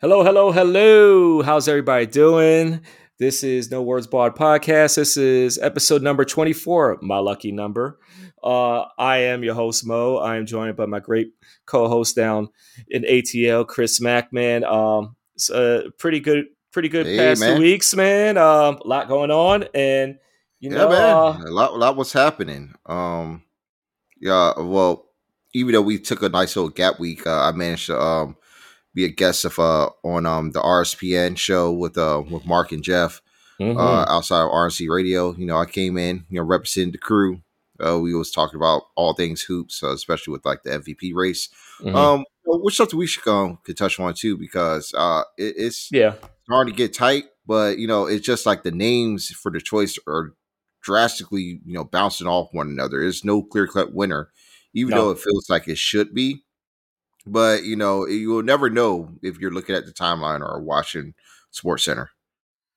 Hello, hello, hello. How's everybody doing? This is No Words Barred podcast. This is episode number 24, my lucky number. Uh, I am your host, Mo. I am joined by my great co host down in ATL, Chris Mack, man. Um, it's a pretty good, pretty good Hey, past man. two weeks, man. Um, a lot going on. And, you yeah, know, man, uh, a lot, a lot was happening. Um, yeah, well, even though we took a nice little gap week, uh, I managed to um be a guest of uh on um the RSPN show with uh with Mark and Jeff mhm. uh outside of RNC Radio. You know, I came in, you know, representing the crew. Uh, we was talking about all things hoops, uh, especially with like the MVP race. Mhm. Um, which something we should um could touch on too because uh it, it's yeah. hard to get tight, but you know, it's just like the names for the choice are drastically, you know, bouncing off one another. There's no clear cut winner, even No. though it feels like it should be. But you know, you will never know if you're looking at the timeline or watching Sports Center.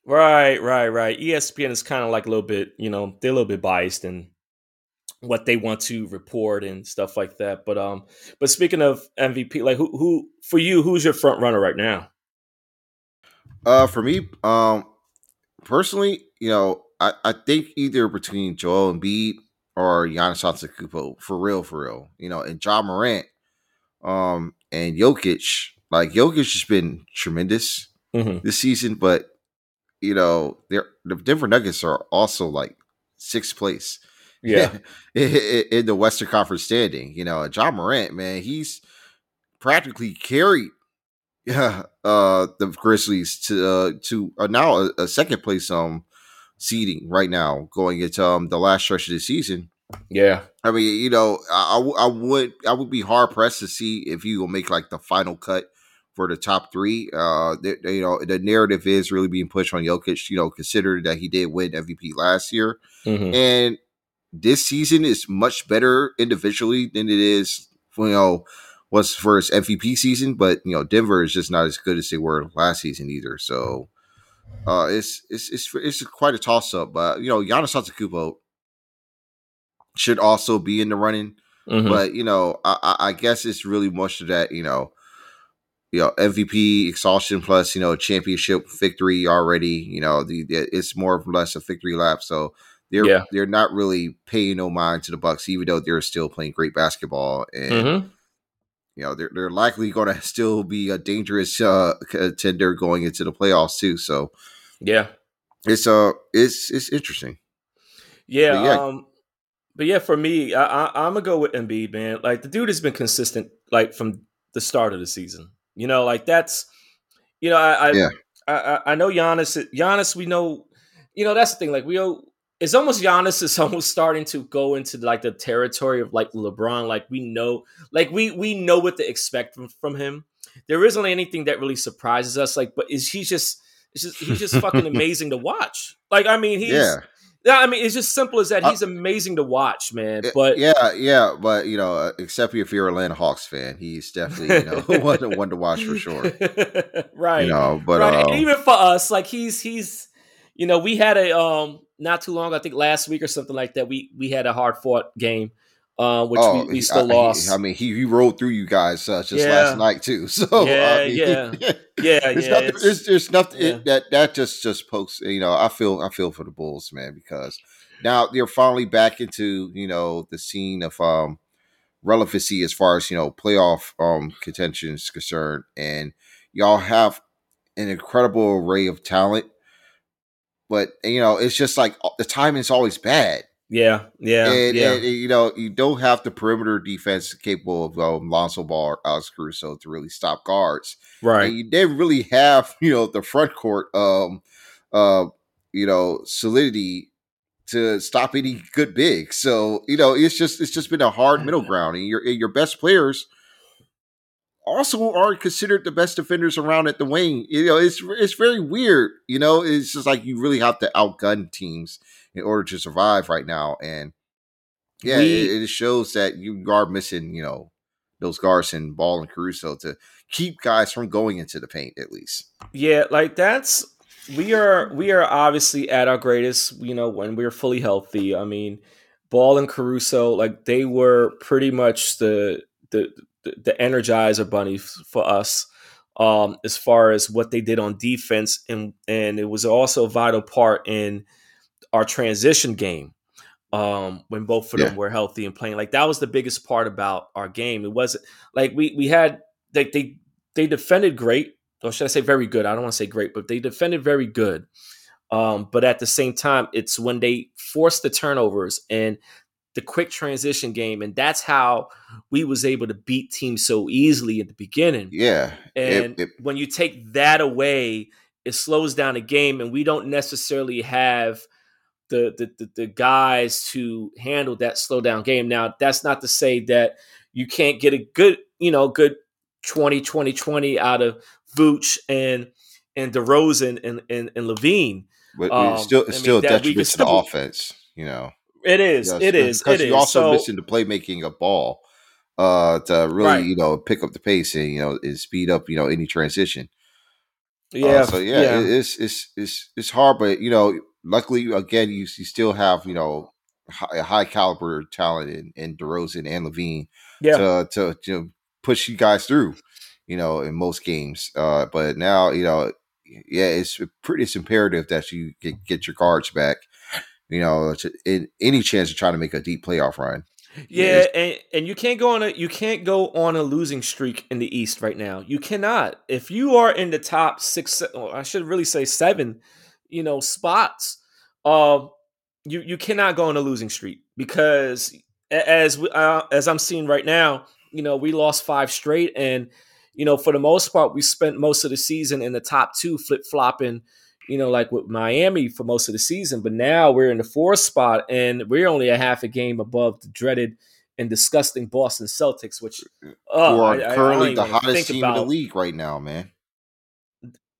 Right, right, right. ESPN is kind of like a little bit, you know, they're a little bit biased in what they want to report and stuff like that. But um, but speaking of MVP, like who who for you, who's your front runner right now? Uh, for me, um, personally, you know, I, I think either between Joel and Embiid or Giannis Antetokounmpo, for real, for real, you know, and Ja Morant, um, and Jokic. Like Jokic has been tremendous. hmm this season, but you know, they're the Denver Nuggets are also like sixth place. Yeah, in the Western Conference standing. You know, Ja Morant, man, he's practically carried uh the Grizzlies to uh, to uh, now a, a second place um seeding right now going into um the last stretch of the season. Yeah, I mean, you know, I, I would I would be hard pressed to see if he will make like the final cut for the top three. Uh, you know, the narrative is really being pushed on Jokic. You know, considering that he did win MVP last year, hmm and this season is much better individually than it is. You know, was for his MVP season, but you know, Denver is just not as good as they were last season either. So. Uh, it's it's it's it's quite a toss up, but you know, Giannis Antetokounmpo should also be in the running hmm but you know, I, I guess it's really much of that, you know, you know, MVP exhaustion plus, you know, championship victory already. You know, the, the it's more or less a victory lap. So they're Yeah. they're not really paying no mind to the Bucks, even though they're still playing great basketball, and hmm you know they're they're likely going to still be a dangerous uh, contender going into the playoffs too. So yeah, it's uh it's it's interesting. yeah. But yeah. Um, but yeah, for me, I, I, I'm gonna go with Embiid, man. Like the dude has been consistent, like from the start of the season. You know, like that's, you know, I, I Yeah. I, I, I know Giannis. Giannis, we know, you know, that's the thing. Like we, it's almost Giannis is almost starting to go into like the territory of like LeBron. Like we know, like we we know what to expect from from him. There isn't anything that really surprises us. Like, but is he just? It's just he's just fucking amazing to watch. Like I mean, he's yeah. Yeah. I mean, it's just simple as that. Uh, He's amazing to watch, man. But yeah, yeah, but you know, uh, except if you're a Atlanta Hawks fan, he's definitely you know one, to- one to watch for sure. right. You know, but right. uh, even for us, like he's he's you know, we had a um not too long, I think last week or something like that, we we had a hard fought game, uh, which we, we still I, lost. He, I mean, he, he rolled through you guys uh, just Yeah. last night too. So Yeah, I mean, yeah. yeah, There's yeah. nothing. it's- There's, there's nothing yeah. it, that that just just pokes. You know, I feel I feel for the Bulls, man, because now they're finally back into you know the scene of um relevancy as far as you know playoff um contention is concerned, and y'all have an incredible array of talent. But you know, it's just like uh, the timing's always bad. Yeah, yeah, and, yeah. and, you know, you don't have the perimeter defense capable of um, Lonzo Ball or Alex Caruso to really stop guards. right. And you didn't really have, you know, the front court, um, uh, you know, solidity to stop any good big. So you know, it's just it's just been a hard middle ground, and your and your best players also aren't considered the best defenders around at the wing. You know, it's it's very weird. You know, it's just like you really have to outgun teams in order to survive right now, and yeah, We- it, it shows that you are missing. You know, those Garson, Ball, and Caruso to keep guys from going into the paint at least. Yeah, like that's we are we are obviously at our greatest, you know, when we're fully healthy. I mean, Ball and Caruso, like they were pretty much the the the, the energizer bunny for us. um, as far as what they did on defense, and and it was also a vital part in our transition game um, when both of them were healthy and playing. Like that was the biggest part about our game. It wasn't like we we had they they they defended great, or should I say very good? I don't want to say great, but they defended very good. Um, but at the same time, it's when they forced the turnovers and the quick transition game, and that's how we was able to beat teams so easily at the beginning. Yeah, and it, it, when you take that away, it slows down the game, and we don't necessarily have the, the the, the guys to handle that slow down game. Now, that's not to say that you can't get a good, you know, good 20, 20, 20 out of Vooch and and DeRozan and and, and LaVine. But um, it's still it's I still mean, a detriment to the offense, you know. It is. You know, it is. Because you're also so, missing the playmaking of ball uh, to really, right. you know, pick up the pace and you know, and speed up, you know, any transition. Uh, yeah. Uh, so yeah, yeah. It, it's it's it's it's hard, but you know, luckily again, you you still have you know high, high caliber talent in, in DeRozan and LaVine yeah. to to to push you guys through, you know, in most games. Uh, but now you know, yeah, it's pretty it's imperative that you get, get your cards back you know, to, in, any chance of trying to make a deep playoff run. Yeah, and, and you can't go on a you can't go on a losing streak in the East right now. You cannot. If you are in the top six, I should really say seven, you know, spots, uh, you you cannot go on a losing streak because as uh, as I'm seeing right now, you know, we lost five straight, and you know, for the most part, we spent most of the season in the top two, flip flopping you know, like with Miami for most of the season. But now we're in the fourth spot and we're only a half a game above the dreaded and disgusting Boston Celtics, which who are I, currently I the hottest team about. in the league right now, man.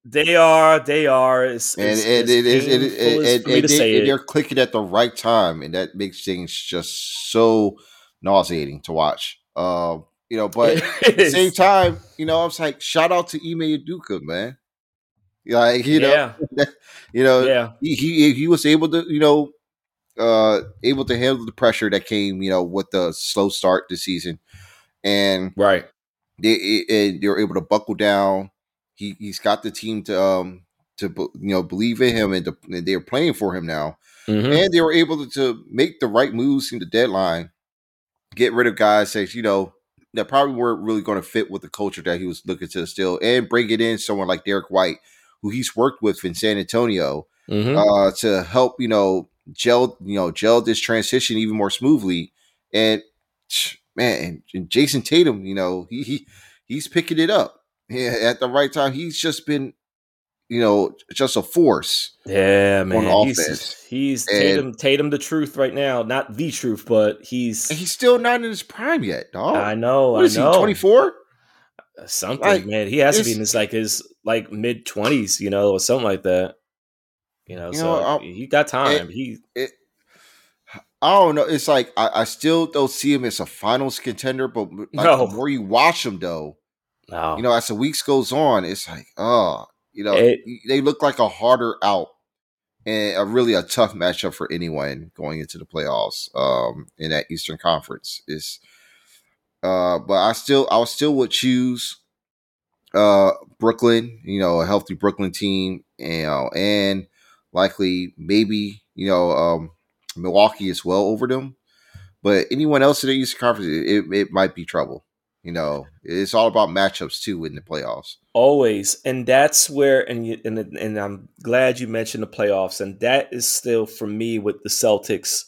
They are, they are, it's, and, it's, and it is, it, it, and, they, and they're clicking at the right time, and that makes things just so nauseating to watch. Uh, you know, but at the same time, you know, I was like, shout out to Ime Udoka, man. Like you know, yeah. you know, yeah. He, he he was able to you know uh able to handle the pressure that came you know with the slow start this season, and right they and they were able to buckle down. He he's got the team to um to you know believe in him and, to, and they're playing for him now, mm-hmm. and they were able to, to make the right moves in the deadline, get rid of guys that you know that probably weren't really going to fit with the culture that he was looking to still, and bring it in someone like Derrick White who he's worked with in San Antonio mm-hmm. uh, to help you know gel you know gel this transition even more smoothly. And man, and Jayson Tatum, you know he, he he's picking it up at the right time. He's just been you know just a force. Yeah, man. He's, he's Tatum, Tatum the truth right now. Not the truth, but he's he's still not in his prime yet, dog. I know. What I know. he? Twenty four uh, something, like, man. He has to be in his like his like mid twenties, you know, or something like that. You know, you so know, he got time. It, he. It, I don't know. It's like I, I, still don't see him as a finals contender, but like, no. the more you watch him, though, no. you know, as the weeks goes on, it's like, oh, you know, it, they look like a harder out and a really a tough matchup for anyone going into the playoffs um, in that Eastern Conference. Is uh, but I still, I still would choose uh, Brooklyn. You know, a healthy Brooklyn team, you know, and likely maybe you know um, Milwaukee as well over them. But anyone else in the Eastern Conference, it, it might be trouble. You know, it's all about matchups too in the playoffs. Always, and that's where, and you, and and I'm glad you mentioned the playoffs, and that is still for me with the Celtics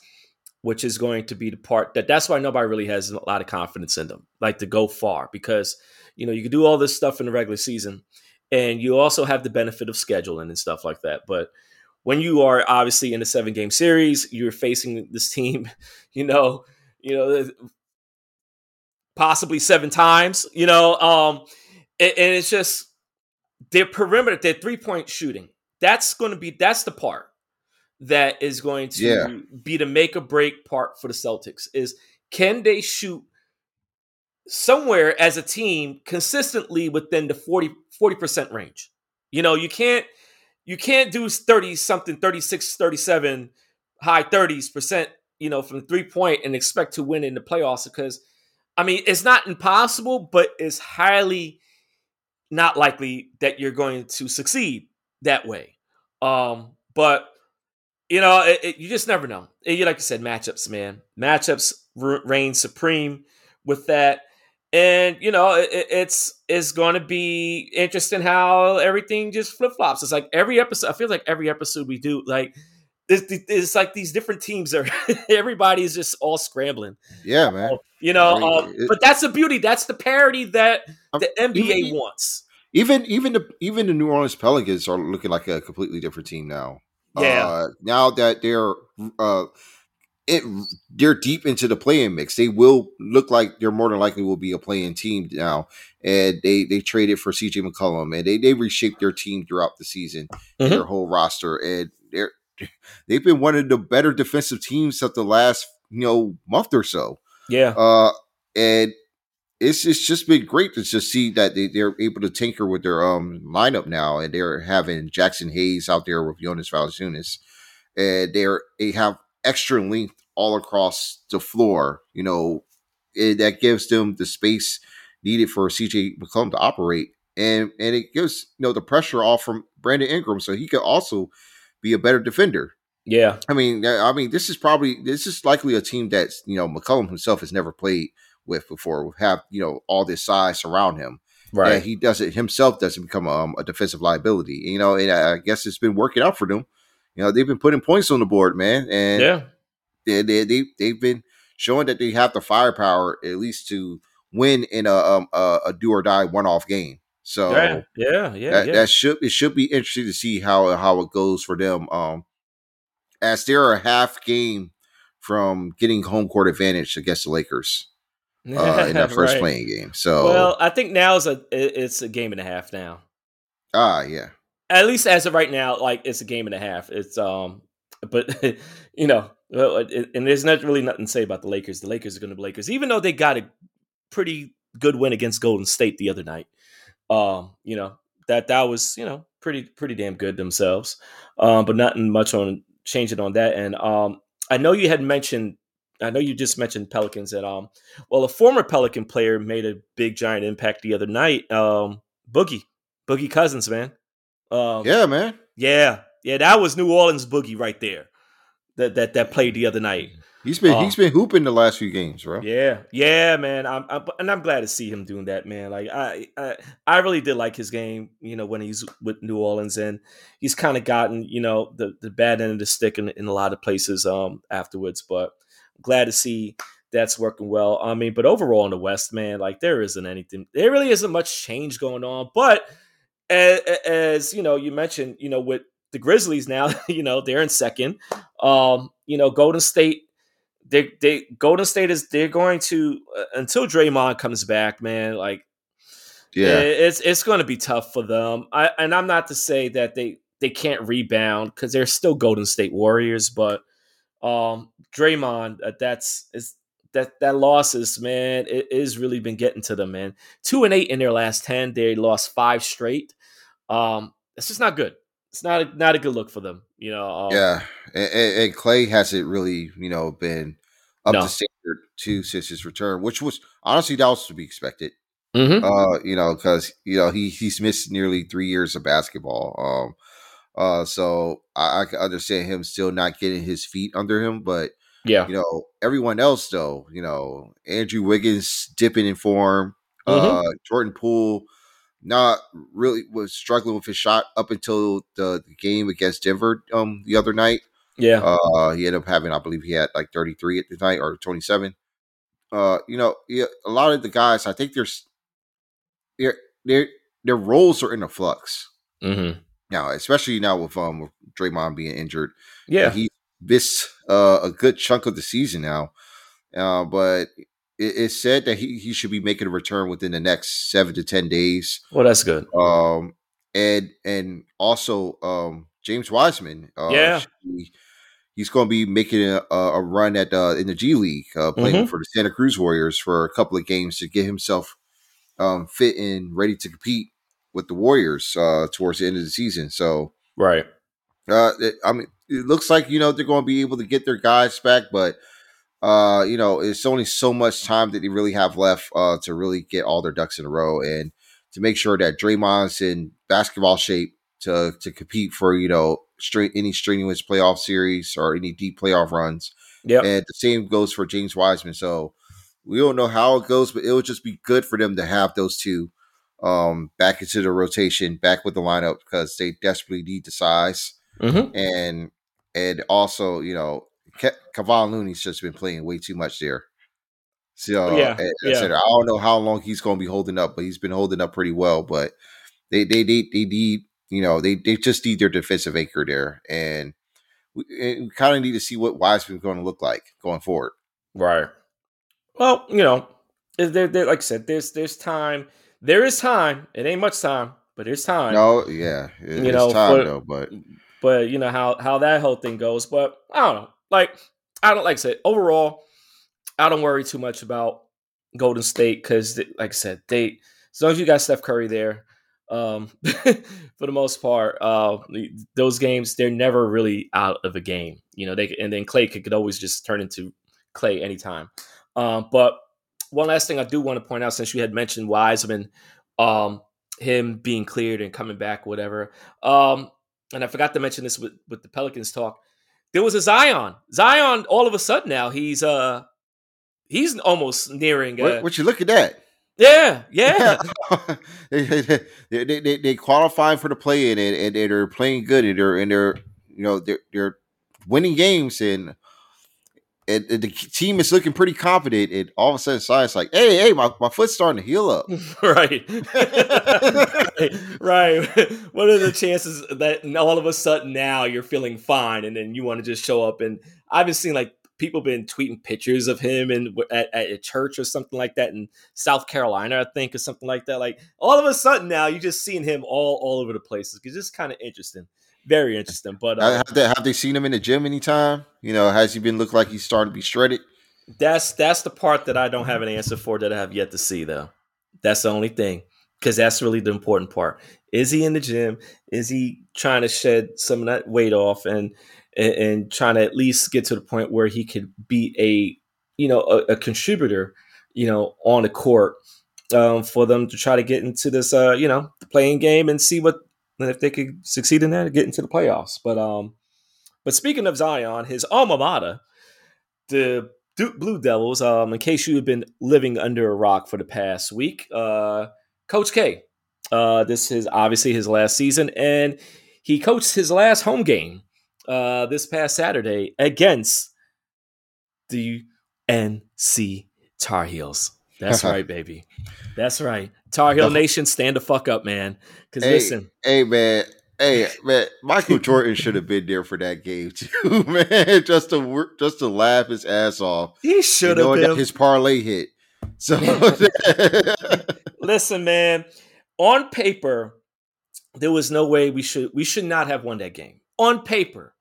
which is going to be the part that that's why nobody really has a lot of confidence in them, like to go far because you know you can do all this stuff in the regular season, and you also have the benefit of scheduling and stuff like that. But when you are obviously in a seven game series, you're facing this team, you know, you know, possibly seven times, you know, um, and, and it's just their perimeter, their three point shooting. That's going to be that's the part that is going to yeah. be the make or break part for the Celtics is can they shoot somewhere as a team consistently within the 40 percent range. You know, you can't you can't do 30 something 36 37 high 30s percent, you know, from three point and expect to win in the playoffs because I mean, it's not impossible, but it's highly not likely that you're going to succeed that way. Um, but you know, it, it, you just never know. you like I said, matchups, man. Matchups reign supreme with that, and you know, it, it's it's going to be interesting how everything just flip flops. It's like every episode. I feel like every episode we do, like it's, it's like these different teams are. everybody's just all scrambling. Yeah, man. You know, I mean, um, but that's the beauty. That's the parity that um, the NBA even, wants. Even even the even the New Orleans Pelicans are looking like a completely different team now. Yeah. Uh, now that they're uh, it they're deep into the play-in mix. They will look like they're more than likely will be a play-in team now. And they they traded for CJ McCollum and they they reshaped their team throughout the season, mm-hmm. their whole roster, and they're they've been one of the better defensive teams of the last you know month or so. Yeah. Uh, and it's it's just been great to just see that they, they're able to tinker with their um lineup now, and they're having Jaxson Hayes out there with Jonas Valanciunas, and they're they have extra length all across the floor. You know, it, that gives them the space needed for CJ McCollum to operate, and and it gives you know the pressure off from Brandon Ingram, so he could also be a better defender. Yeah, I mean, I mean, this is probably this is likely a team that you know McCollum himself has never played with before. Have you know all this size around him, right? And he doesn't himself doesn't become um, a defensive liability. You know, and I guess it's been working out for them. You know, they've been putting points on the board, man, and yeah, they they, they they've been showing that they have the firepower at least to win in a um, a, a do or die one off game. So yeah, yeah, yeah, that, yeah. that should it should be interesting to see how how it goes for them. Um, as they're a half game from getting home court advantage against the Lakers uh, in that first right. playing game. So well, I think now is a it's a game and a half now. Ah, yeah. At least as of right now, like it's a game and a half. It's um, but you know, and there's not really nothing to say about the Lakers. The Lakers are going to be Lakers, even though they got a pretty good win against Golden State the other night. Um, you know that that was you know pretty pretty damn good themselves. Um, but nothing much on changing on that. And um, I know you had mentioned I know you just mentioned Pelicans and um well a former Pelican player made a big giant impact the other night. Um Boogie. Boogie Cousins, man. Um Yeah, man. Yeah. Yeah, that was New Orleans Boogie right there. That that that played the other night. He's been uh, he's been hooping the last few games, bro. Yeah, yeah, man. I'm, I'm, and I'm glad to see him doing that, man. Like I, I, I really did like his game. You know, when he's with New Orleans, and he's kind of gotten you know the the bad end of the stick in, in a lot of places um afterwards. But glad to see that's working well. I mean, but overall in the West, man, like there isn't anything. There really isn't much change going on. But as, as you know, you mentioned, you know, with the Grizzlies now, you know, they're in second. Um, you know, Golden State. They, they Golden State is they're going to uh, until Draymond comes back, man. Like, yeah, it's it's going to be tough for them. I and I'm not to say that they they can't rebound because they're still Golden State Warriors, but um, Draymond, uh, that's is that that losses, man, it is really been getting to them, man. Two and eight in their last ten. They lost five straight. Um, it's just not good. It's not a, not a good look for them, you know. Um, yeah, and, and, Klay hasn't really, you know, been up no. to standard too since his return, which was honestly that was to be expected. Mm-hmm. Uh, you know, because you know he he's missed nearly three years of basketball. Um, uh, so I, I can understand him still not getting his feet under him, but yeah, you know, everyone else though, you know, Andrew Wiggins dipping in form, mm-hmm. uh, Jordan Poole not really was struggling with his shot up until the, the game against Denver um the other night. Yeah, uh, he ended up having, I believe, he had like 33 at the night or 27. Uh, you know, yeah, a lot of the guys, I think there's their their their roles are in a flux. Mm-hmm now, especially now with um with Draymond being injured. Yeah, he missed uh, a good chunk of the season now. Uh, but it, it's said that he, he should be making a return within the next seven to ten days. Well, that's good. Um, and and also um James Wiseman. Uh, yeah. he's going to be making a, a run at uh, in the G League, uh, playing mm-hmm. for the Santa Cruz Warriors for a couple of games to get himself um, fit and ready to compete with the Warriors uh, towards the end of the season. So right, uh, it, I mean, it looks like you know they're going to be able to get their guys back, but uh, you know, it's only so much time that they really have left uh, to really get all their ducks in a row. And to make sure that Draymond's in basketball shape to to compete for you know straight any strenuous playoff series or any deep playoff runs. Yeah, and the same goes for James Wiseman. So we don't know how it goes, but it would just be good for them to have those two um, back into the rotation, back with the lineup because they desperately need the size. Mm-hmm. And and also, you know, Ke- Kevon Looney's just been playing way too much there. So Yeah, I yeah. I don't know how long he's going to be holding up, but he's been holding up pretty well. But they they they, they need you know they they just need their defensive anchor there, and we, we kind of need to see what Wiseman's going to look like going forward. Right. Well, you know, there, there, like I said, there's there's time. There is time. It ain't much time, but there's time. No, yeah, it, You it's know, time for- though, but But you know how how that whole thing goes. But I don't know. Like I don't like I said overall. I don't worry too much about Golden State because, like I said, they as long as you got Steph Curry there, um, for the most part, uh, those games they're never really out of a game. You know, they and then Klay could, could always just turn into Klay anytime. Um, but one last thing I do want to point out, since you had mentioned Wiseman, um, him being cleared and coming back, whatever. Um, and I forgot to mention this with, with the Pelicans talk. There was a Zion. Zion, all of a sudden now he's uh he's almost nearing. Uh, what, what you looking at? Yeah, yeah, they, they, they, they, qualifying for the play in and, and they're playing good and they're and they're you know they're they're winning games and and, and the team is looking pretty confident and all of a sudden Zion's like hey hey my, my foot's starting to heal up right. right, right. What are the chances that all of a sudden now you're feeling fine and then you want to just show up and I've been seeing like people been tweeting pictures of him and at, at a church or something like that in South Carolina, I think, or something like that. Like all of a sudden now you're just seeing him all all over the places because it's kind of interesting, very interesting. But uh, have, they, have they seen him in the gym anytime you know has he been look like he's starting to be shredded That's that's the part that I don't have an answer for that I have yet to see though. That's the only thing because that's really the important part. Is he in the gym? Is he trying to shed some of that weight off and and, and trying to at least get to the point where he could be a you know a, a contributor you know on the court um, for them to try to get into this uh, you know playing game and see what if they could succeed in that get into the playoffs. But um, but speaking of Zion, his alma mater, the Duke Blue Devils. Um, in case you have been living under a rock for the past week, uh, Coach K. Uh, this is obviously his last season, and he coached his last home game uh, this past Saturday against the NC Tar Heels. That's right, baby. That's right. Tar Heel Nation, stand the fuck up, man. Because Hey, listen, Hey man, hey man, Michael Jordan should have been there for that game too, man. Just to work, just to laugh his ass off. he should have been. his parlay hit. So Listen, man. On paper, there was no way we should we should not have won that game. On paper.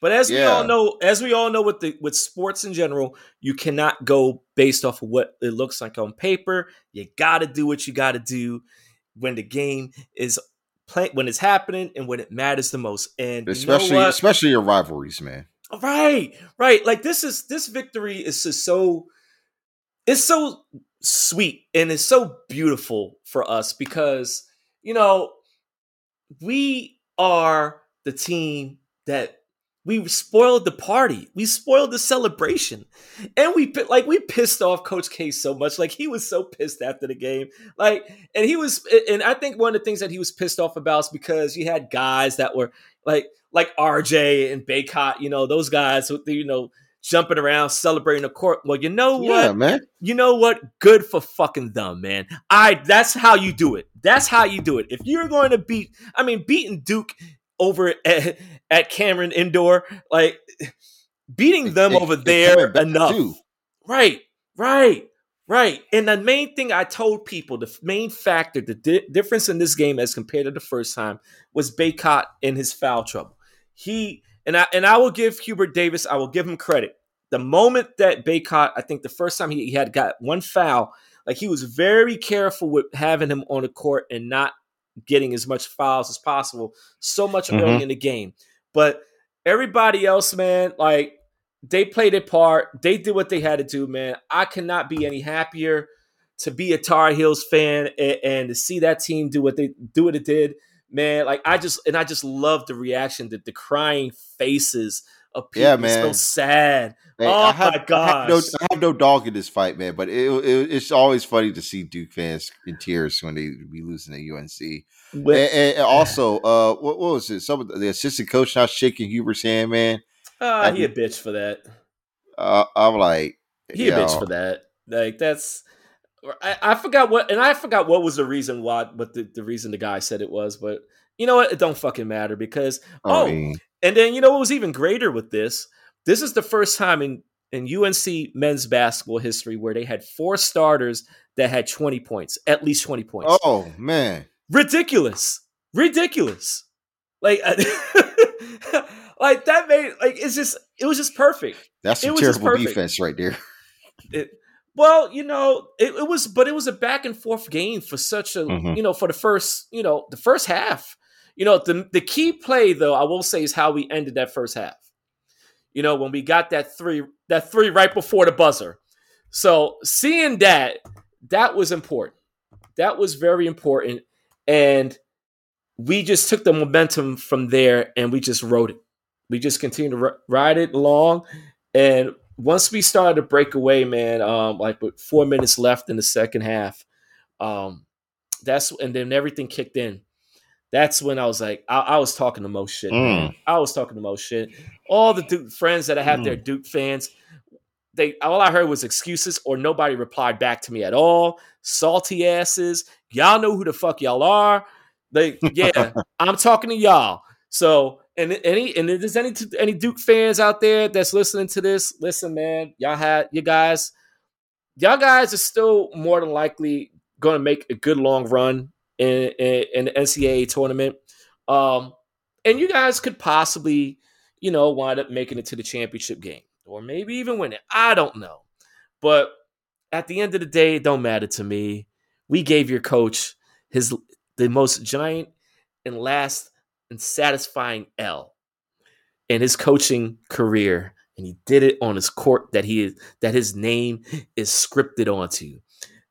But as we all know, as we all know with the with sports in general, you cannot go based off of what it looks like on paper. You gotta do what you gotta do when the game is play when it's happening and when it matters the most. And you know especially especially your rivalries, man. Right, right. Like this is this victory is just so it's so sweet and it's so beautiful for us because you know we are the team that we spoiled the party. We spoiled the celebration. And we like we pissed off Coach K so much. Like he was so pissed after the game. Like and he was and I think one of the things that he was pissed off about is because you had guys that were like like RJ and Bacot, you know, those guys with you know jumping around celebrating the court. Well, you know what? Yeah, man. you know what? Good for fucking them, man. I that's how you do it. That's how you do it. If you're going to beat, I mean, beating Duke over at, at Cameron Indoor, like beating them And- over and there enough. too. Right, right, right. And the main thing I told people, the main factor, the di- difference in this game as compared to the first time was Bacot in his foul trouble. He and I and I will give Hubert Davis, I will give him credit. The moment that Bacot, I think the first time he, he had got one foul, like he was very careful with having him on the court and not getting as much fouls as possible so much early Mhm. in the game. But everybody else, man, like they played their part. They did what they had to do, man. I cannot be any happier to be a Tar Heels fan and, and, to see that team do what they do what it did, man. Like I just and I just love the reaction, the, the crying faces of people. Yeah, man. So sad. Hey, oh I have, my gosh. I have, no, I have no dog in this fight, man. But it, it, it's always funny to see Duke fans in tears when they be losing to UNC. And, and also, uh, what, what was it? Some of the, the assistant coach not shaking Hubert's hand, man. Ah, he a bitch for that. Uh, I'm like, He a bitch for that. Like that's. I, I forgot what, and I forgot what was the reason why, what the, the reason the guy said it was. But you know what? It don't fucking matter because I oh, mean, and then you know what was even greater with this? This is the first time in in UNC men's basketball history where they had four starters that had 20 points, at least 20 points. oh man, Ridiculous. Ridiculous. Like like that made like it's just it was just perfect. that's some terrible defense right there. It, well, you know, it, it was, but it was a back and forth game for such a, Mhm. you know, for the first, you know, the first half. You know, the the key play though, I will say, is how we ended that first half. You know, when we got that three, that three right before the buzzer. So seeing that, that was important. That was very important, and we just took the momentum from there and we just rode it. We just continued to ri- ride it along, and once we started to break away, man, um, like with four minutes left in the second half, um, that's and then everything kicked in. That's when I was like, I, I was talking the most shit. Man. Mm. I was talking the most shit. All the Duke friends that I have, they're mm. Duke fans. They all I heard was excuses, or nobody replied back to me at all. Salty asses. Y'all know who the fuck y'all are. They, yeah, I'm talking to y'all. So, and any and if there's any any Duke fans out there that's listening to this, listen, man, y'all had you guys, y'all guys are still more than likely going to make a good long run in, in, in the NCAA tournament, um, and you guys could possibly, you know, wind up making it to the championship game or maybe even win it. I don't know, but at the end of the day, it don't matter to me. We gave your coach his the most giant and last and satisfying L in his coaching career, and he did it on his court that he that his name is scripted onto.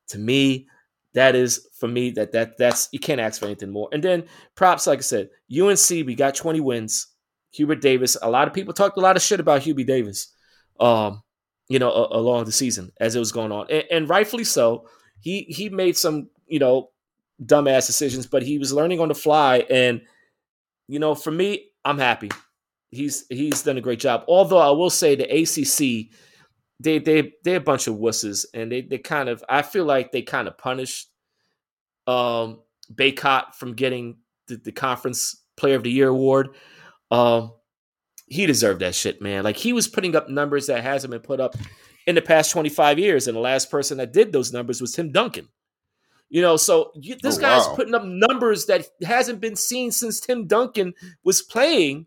To me, that is for me that that that's you can't ask for anything more. And then props, like I said, UNC we got 20 wins. Hubert Davis. A lot of people talked a lot of shit about Hubie Davis, um, you know, a- along the season as it was going on, and, and rightfully so. He he made some you know dumbass decisions, but he was learning on the fly. And you know, for me, I'm happy. He's he's done a great job. Although I will say the ACC, they they they're a bunch of wusses, and they they kind of I feel like they kind of punished um Bacot from getting the, the conference player of the year award. Um, he deserved that shit, man. Like he was putting up numbers that hasn't been put up in the past 25 years, and the last person that did those numbers was Tim Duncan. You know, so you, this Oh, guy's wow. putting up numbers that hasn't been seen since Tim Duncan was playing.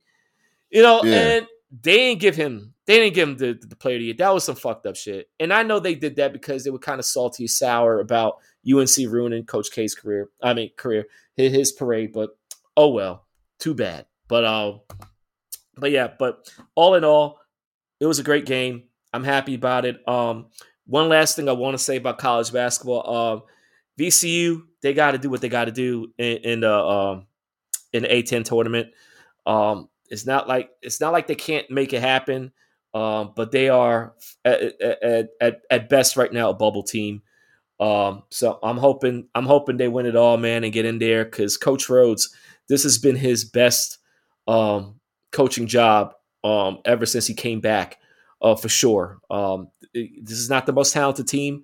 You know, Yeah. and they didn't give him they didn't give him the, the player of the year. That was some fucked up shit. And I know they did that because they were kind of salty, sour about UNC ruining Coach K's career. I mean, career his, his parade. But oh well, too bad. But uh, but yeah. But all in all, it was a great game. I'm happy about it. Um, one last thing I want to say about college basketball. Um, VCU they got to do what they got to do in, in the um, in the A10 tournament. Um, it's not like it's not like they can't make it happen, um, but they are at, at, at, at best right now a bubble team. Um, so I'm hoping I'm hoping they win it all, man, and get in there because Coach Rhoades, this has been his best um, coaching job um, ever since he came back, uh, for sure. Um, it- this is not the most talented team,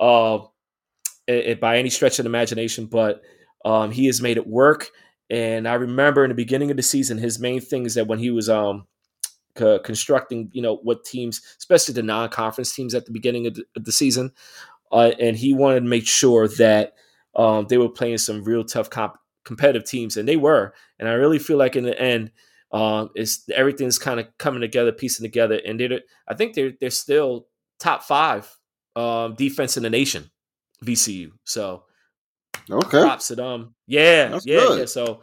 uh, it, it- by any stretch of the imagination, but um, he has made it work. And I remember in the beginning of the season, his main thing is that when he was um, co- constructing, you know, what teams, especially the non-conference teams at the beginning of the, of the season, uh, and he wanted to make sure that um, they were playing some real tough comp- competitive teams, and they were. And I really feel like in the end, um, it's everything's kind of coming together, piecing together, and they're I think they're they're still top five um, defense in the nation, VCU. So Okay. props to them. Yeah, That's yeah, good. yeah. So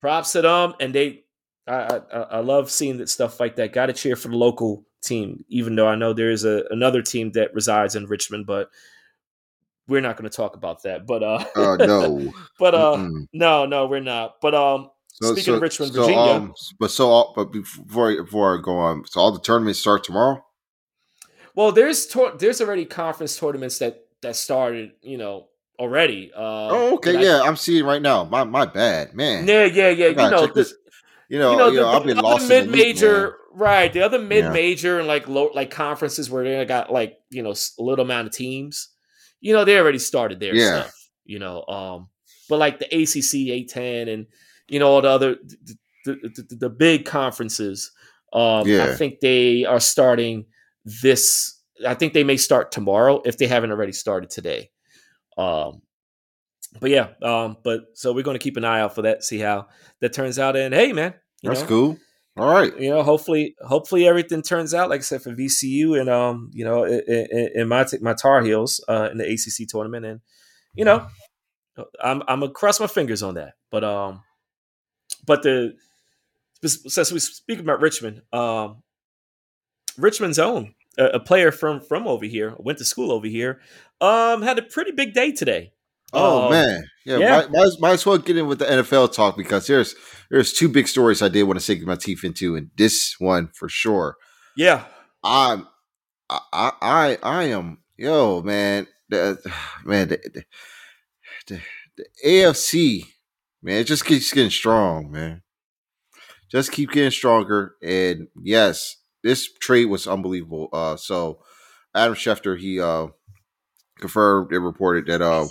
props to them, and they. I, I I- love seeing that stuff like that. Got to cheer for the local team, even though I know there is a another team that resides in Richmond, but we're not going to talk about that. But uh, uh no, but uh, Mm-mm. no, no, we're not. But um, so, speaking so, of Richmond, so, Virginia, um, but so but before before I go on, so all the tournaments start tomorrow. Well, there's to- there's already conference tournaments that that started, you know, already. Uh, oh, okay, yeah, I, am seeing right now. My my bad, man. Yeah, yeah, yeah. You know, this, you know, you know, you know, the, I've been lost mid major, right? The other mid major yeah. and like low like conferences where they got like you know a little amount of teams. You know, they already started their yeah. stuff. You know, um, but like the ACC, A10, and you know all the other the, the, the, the big conferences. Um, yeah. I think they are starting this. I think they may start tomorrow if they haven't already started today. Um, but yeah, um, but so we're going to keep an eye out for that, see how that turns out. And hey, man, that's know, cool. All right, you know, hopefully, hopefully everything turns out like I said for VCU and um, you know, in, in my my Tar Heels uh, in the ACC tournament, and you know, I'm I'm gonna cross my fingers on that. But um, but the since we speak about Richmond, um, Richmond's own a, a player from from over here went to school over here, um, had a pretty big day today. Oh um, man, yeah, yeah. Might, might, might, as well get in with the NFL talk because there's there's two big stories I did want to sink my teeth into, and this one for sure. Yeah, I'm, I, I, I am, yo, man, the, man, the, the, the, AFC, man, it just keeps getting strong, man. Just keep getting stronger, and yes, this trade was unbelievable. Uh, so Adam Schefter, he uh confirmed and reported that uh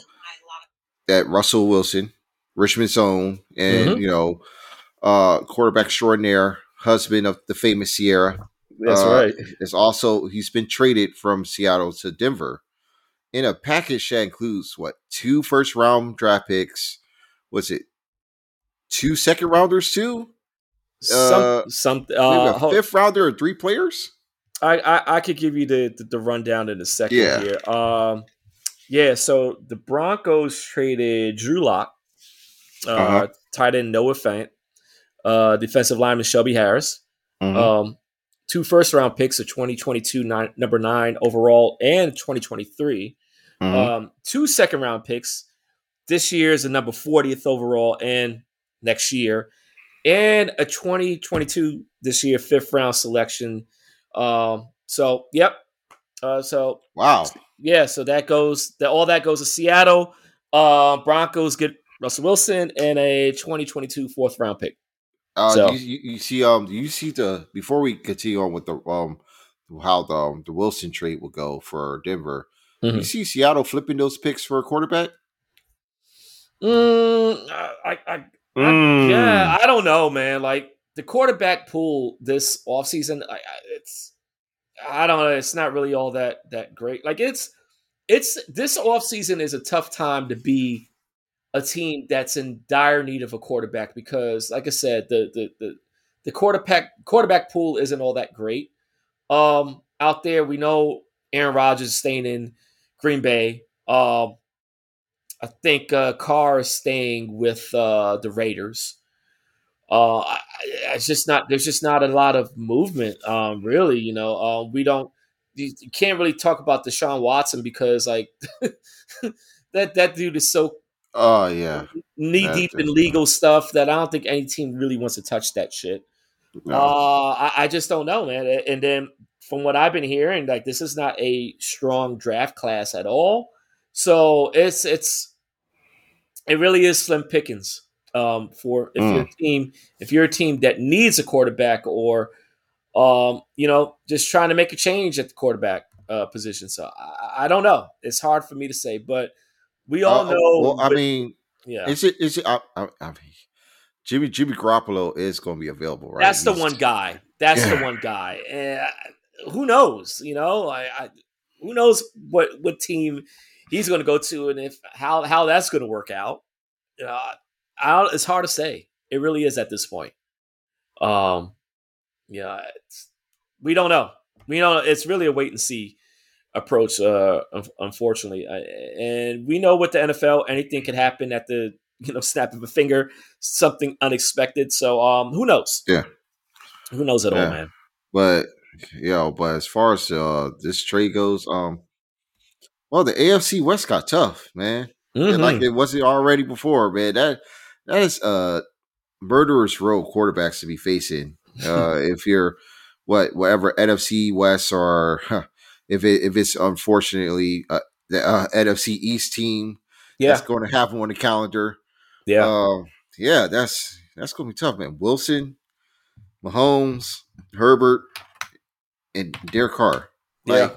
that Russell Wilson, Richmond's own, and mm-hmm. you know, uh, quarterback extraordinaire, husband of the famous Ciara. That's uh, right. Is also he's been traded from Seattle to Denver in a package that includes what two first round draft picks. Was it two second rounders too? Some, uh, some uh, a fifth rounder or three players. I, I, I could give you the, the, the rundown in a second yeah. here. Um, yeah, so the Broncos traded Drew Lock, uh, uh-huh. tight end Noah Fant, uh, defensive lineman Shelby Harris, mm-hmm. um, two first round picks of 2022, nine, number nine overall, and 2023, mm-hmm. um, two second round picks. This year is the number 40th overall, and next year, and a 2022 this year fifth round selection. Um, so, yep. Uh, so wow, yeah, so that goes that all that goes to Seattle. Uh, Broncos get Russell Wilson and a 2022 fourth round pick. Uh, so. you, you, see, um, do you see the before we continue on with the um how the um, the Wilson trade will go for Denver? Mm-hmm. You see Seattle flipping those picks for a quarterback? Mm, I, I, mm. I, yeah, I don't know, man. Like the quarterback pool this offseason, I, it's I don't know. It's not really all that that great. Like it's it's this offseason is a tough time to be a team that's in dire need of a quarterback because, like I said, the the the, the quarterback quarterback pool isn't all that great. Um, out there, we know Aaron Rodgers is staying in Green Bay. Um, I think uh, Carr is staying with uh, the Raiders uh, it's just not. There's just not a lot of movement. Um, really, you know, uh, we don't. You, you can't really talk about Deshaun Watson because like that that dude is so. Oh yeah, knee deep in legal stuff that I don't think any team really wants to touch that shit. No. Uh, I, I just don't know, man. And then from what I've been hearing, like this is not a strong draft class at all. So it's it's it really is slim pickings um, for if mm. you're a team if you're a team that needs a quarterback or um, you know just trying to make a change at the quarterback uh, position. So I, I, don't know. It's hard for me to say, but we all uh, know. Well, I mean, yeah, is it is it? I, I, I mean, Jimmy Jimmy Garoppolo is going to be available, right? That's the one guy. That's yeah. the one guy. And who knows? You know, I, I who knows what what team he's going to go to, and if how how that's going to work out. Uh, I, it's hard to say. It really is at this point. Um, yeah, we don't know. We don't. It's really a wait and see approach. Uh, unfortunately, and we know with the NFL, anything can happen at the you know snap of a finger, something unexpected. So, um, who knows? Yeah, who knows at yeah. all, man. But yeah, but as far as uh this trade goes, um, Well, the AFC West got tough, man. Mm-hmm. Like it wasn't already before, man. That that is uh murderous row quarterbacks to be facing. Uh if you're what whatever NFC West or huh, if it if it's unfortunately uh, the uh, NFC East team yeah. that's going to happen on the calendar. Yeah. Uh, yeah, that's that's gonna be tough, man. Wilson, Mahomes, Herbert, and Derek Carr. Like yeah.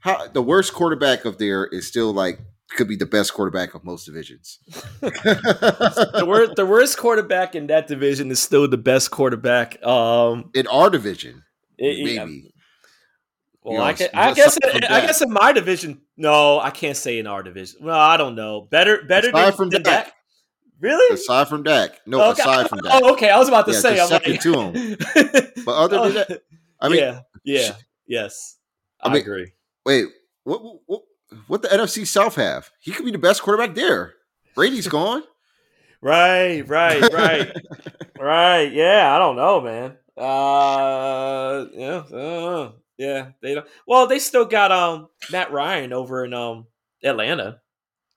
how the worst quarterback of there is still like could be the best quarterback of most divisions. the worst the worst quarterback in that division is still the best quarterback um in our division. It, maybe. Well, you know, I, can, I guess in, I guess in my division, no, I can't say in our division. Well, I don't know. Better better aside than, from than Dak. Dak. Really? Aside from Dak, no. Okay. Aside from Dak. Oh, okay. I was about to yeah, say, I'm second like, to him. But other than that, I mean, yeah, yeah, yes, I, I mean, agree. Wait, what, what, what the NFC South have? He could be the best quarterback there. Brady's gone. right, right, right, right. Yeah, I don't know, man. Uh, yeah, uh, yeah. They don't. Well, they still got um Matt Ryan over in um Atlanta.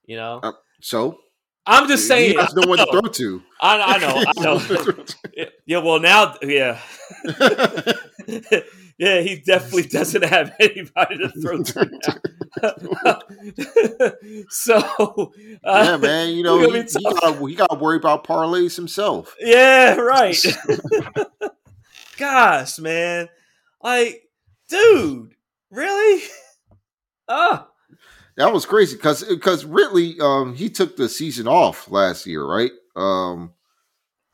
You know. Uh, so I'm just saying. He no one to throw to. I, I know. I know. yeah. Well, now, yeah. Yeah, he definitely doesn't have anybody to throw to. so, uh, yeah, man, you know, he, he got he got to worry about parlays himself. Yeah, right. Gosh, man, like, dude, really? Ah. That was crazy because because Ridley um he took the season off last year, right? Um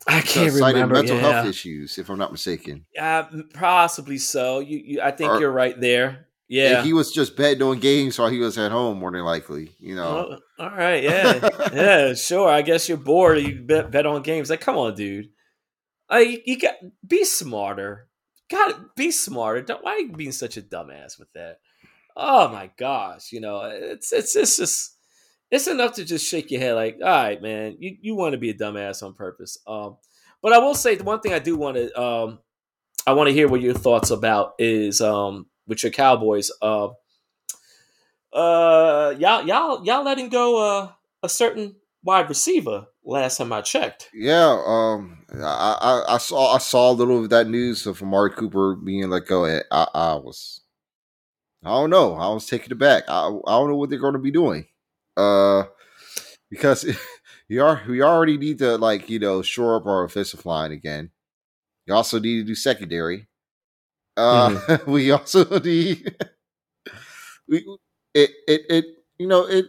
I can't remember. mental yeah. health issues, if I'm not mistaken. Uh, possibly so. You, you I think or, you're right there. Yeah, he was just betting on games while he was at home, more than likely. You know. Oh, all right. Yeah. yeah. Sure. I guess you're bored. You bet bet on games. Like, come on, dude. Like, you got be smarter. Got to be smarter. Don't, why are you being such a dumbass with that? oh my gosh, you know, it's it's it's just it's enough to just shake your head like, all right, man, you, you want to be a dumbass on purpose. Um, but I will say the one thing I do want to um, I want to hear what your thoughts about is um with your Cowboys. Uh, uh, y'all y'all y'all letting go uh, a certain wide receiver last time I checked. Yeah, um, I, I, I saw I saw a little of that news of Amari Cooper being let go, I, I was I don't know. I was taking it back. I, I don't know what they're going to be doing. Uh, because we are we already need to like you know shore up our offensive line again. You also need to do secondary. Uh, mm-hmm. we also need we it it it you know it.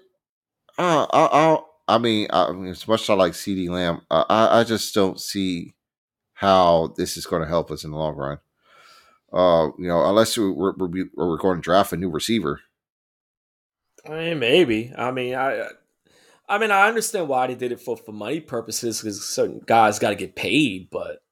Uh, I I I mean, I, mean as much as I like CeeDee Lamb, uh, I I just don't see how this is going to help us in the long run. Uh, you know, unless we're, we're, we're going to draft a new receiver. I mean, maybe. I mean, I, I mean, I understand why they did it for for money purposes because certain guys got to get paid. But,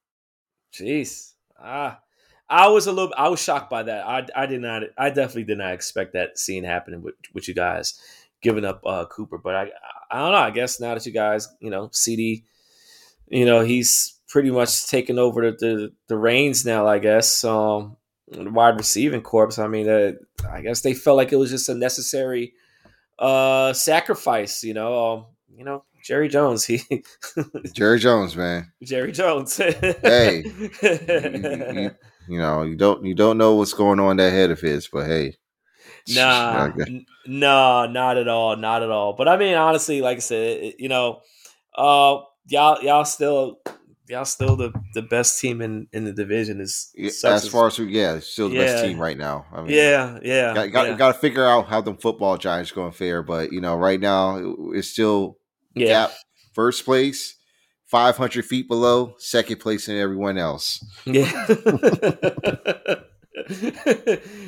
jeez, ah, I was a little, I was shocked by that. I, I did not, I definitely did not expect that scene happening with with you guys giving up uh, Cooper. But I, I don't know. I guess now that you guys, you know, CeeDee, you know, he's pretty much taken over the, the, the reins now, I guess. Um, wide receiving corps. I mean, uh, I guess they felt like it was just a necessary uh, sacrifice. You know, um, you know, Jerry Jones. He Jerry Jones, man. Jerry Jones. hey, you, you, you, know, you don't you don't know what's going on in that head of his, but hey. Nah, n- nah, not at all, not at all. But I mean, honestly, like I said, you know, uh, y'all, y'all still y'all still the, the best team in, in the division. Is as far as we yeah, still the yeah. best team right now. I mean, yeah, yeah. Got got, yeah. got to figure out how the football giants going to fare, but you know, right now it's still yeah. gap first place. 500 feet below, second place in everyone else. Yeah.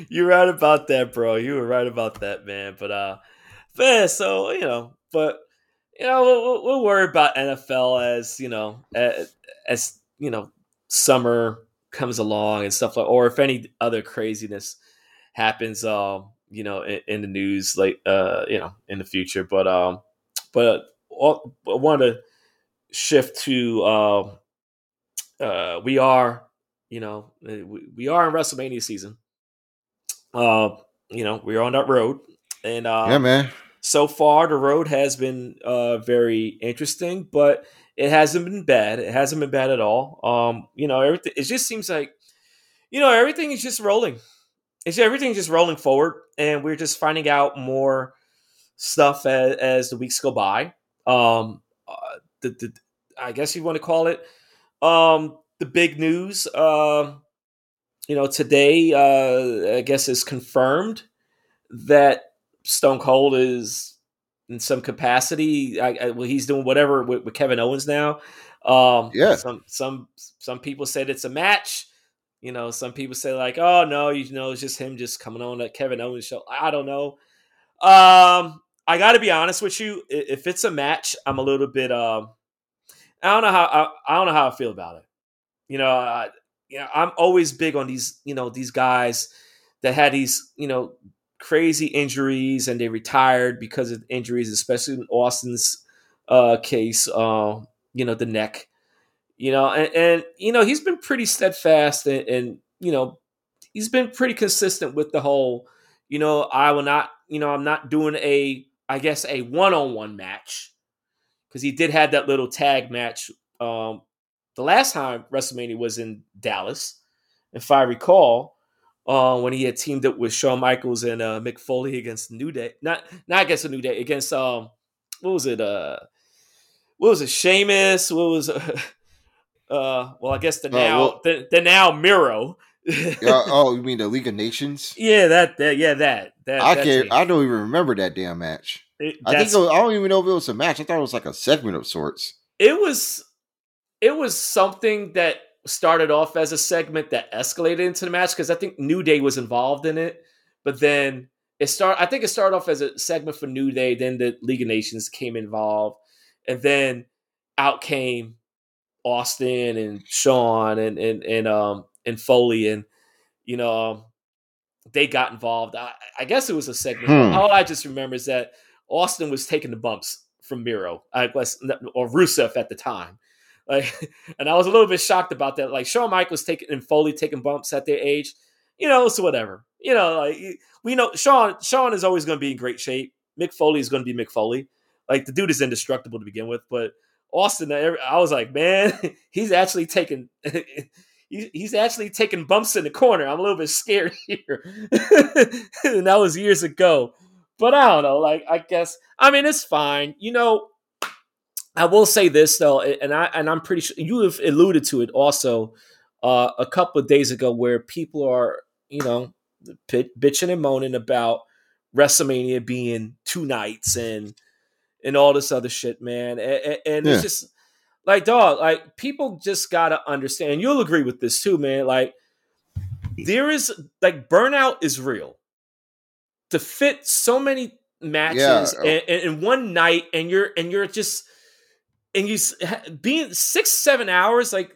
You're right about that, bro. You were right about that, man. But, uh, man, so, you know, but you know, we'll, we'll worry about NFL as you know, as, as, you know, summer comes along and stuff like, or if any other craziness happens, um, you know, in, in the news, like, uh, you know, in the future. But, um, but I want to shift to, uh, uh, we are, you know, we, we are in WrestleMania season. Uh, you know, we're on that road. And uh, yeah, man. So far, the road has been uh, very interesting, but it hasn't been bad. It hasn't been bad at all. Um, you know, everything. It just seems like, you know, everything is just rolling. It's everything's just rolling forward, and we're just finding out more stuff as, as the weeks go by. Um, uh, the, the I guess you want to call it um, the big news. Uh, you know, today uh, I guess is confirmed that Stone Cold is in some capacity. I, I, well, he's doing whatever with, with Kevin Owens now. Um, yeah. Some some some people said it's a match. You know, some people say like, oh no, you know, it's just him just coming on that Kevin Owens show. I don't know. Um, I got to be honest with you. If it's a match, I'm a little bit. Um, I don't know how I, I don't know how I feel about it. You know, I, you know, I'm always big on these. You know, these guys that had these. You know, crazy injuries and they retired because of injuries, especially in Austin's uh, case. Uh, you know, the neck. You know, and, and you know he's been pretty steadfast and, and you know he's been pretty consistent with the whole. You know, I will not. You know, I'm not doing a. I guess a one-on-one match because he did have that little tag match. Um, the last time WrestleMania was in Dallas, if I recall, uh, when he had teamed up with Shawn Michaels and uh, Mick Foley against New Day. Not not against a New Day, against um, what was it? Uh, what was it? Sheamus. What was? Uh, uh well, I guess the now well, the, the now Miro. oh, you mean the League of Nations? Yeah, that, that yeah, that. that I can't. I don't even remember that damn match. It, I think was, I don't even know if it was a match. I thought it was like a segment of sorts. It was. It was something that started off as a segment that escalated into the match because I think New Day was involved in it, but then it start. I think it started off as a segment for New Day. Then the League of Nations came involved, and then out came Austin and Shawn and and and um and Foley and you know um, they got involved. I, I, guess it was a segment. Hmm. All I just remember is that Austin was taking the bumps from Miro, I guess, or Rusev at the time. Like, and I was a little bit shocked about that. Like Shawn Michaels taking and Foley taking bumps at their age, you know, so whatever. You know, like we know Shawn. Shawn is always going to be in great shape. Mick Foley is going to be Mick Foley. Like the dude is indestructible to begin with, but Austin, uh, I was like, man, he's actually taking. he's actually taking bumps in the corner. I'm a little bit scared here. and that was years ago. But I don't know. Like, I guess, I mean, it's fine. You know, I will say this though, and I and I'm pretty sure you have alluded to it also uh, a couple of days ago, where people are you know bitching and moaning about WrestleMania being two nights and and all this other shit, man. And, and yeah. it's just like dog, like people just gotta understand. You'll agree with this too, man. Like there is like burnout is real. To fit so many matches yeah. in, in one night, and you're and you're just and you being six seven hours like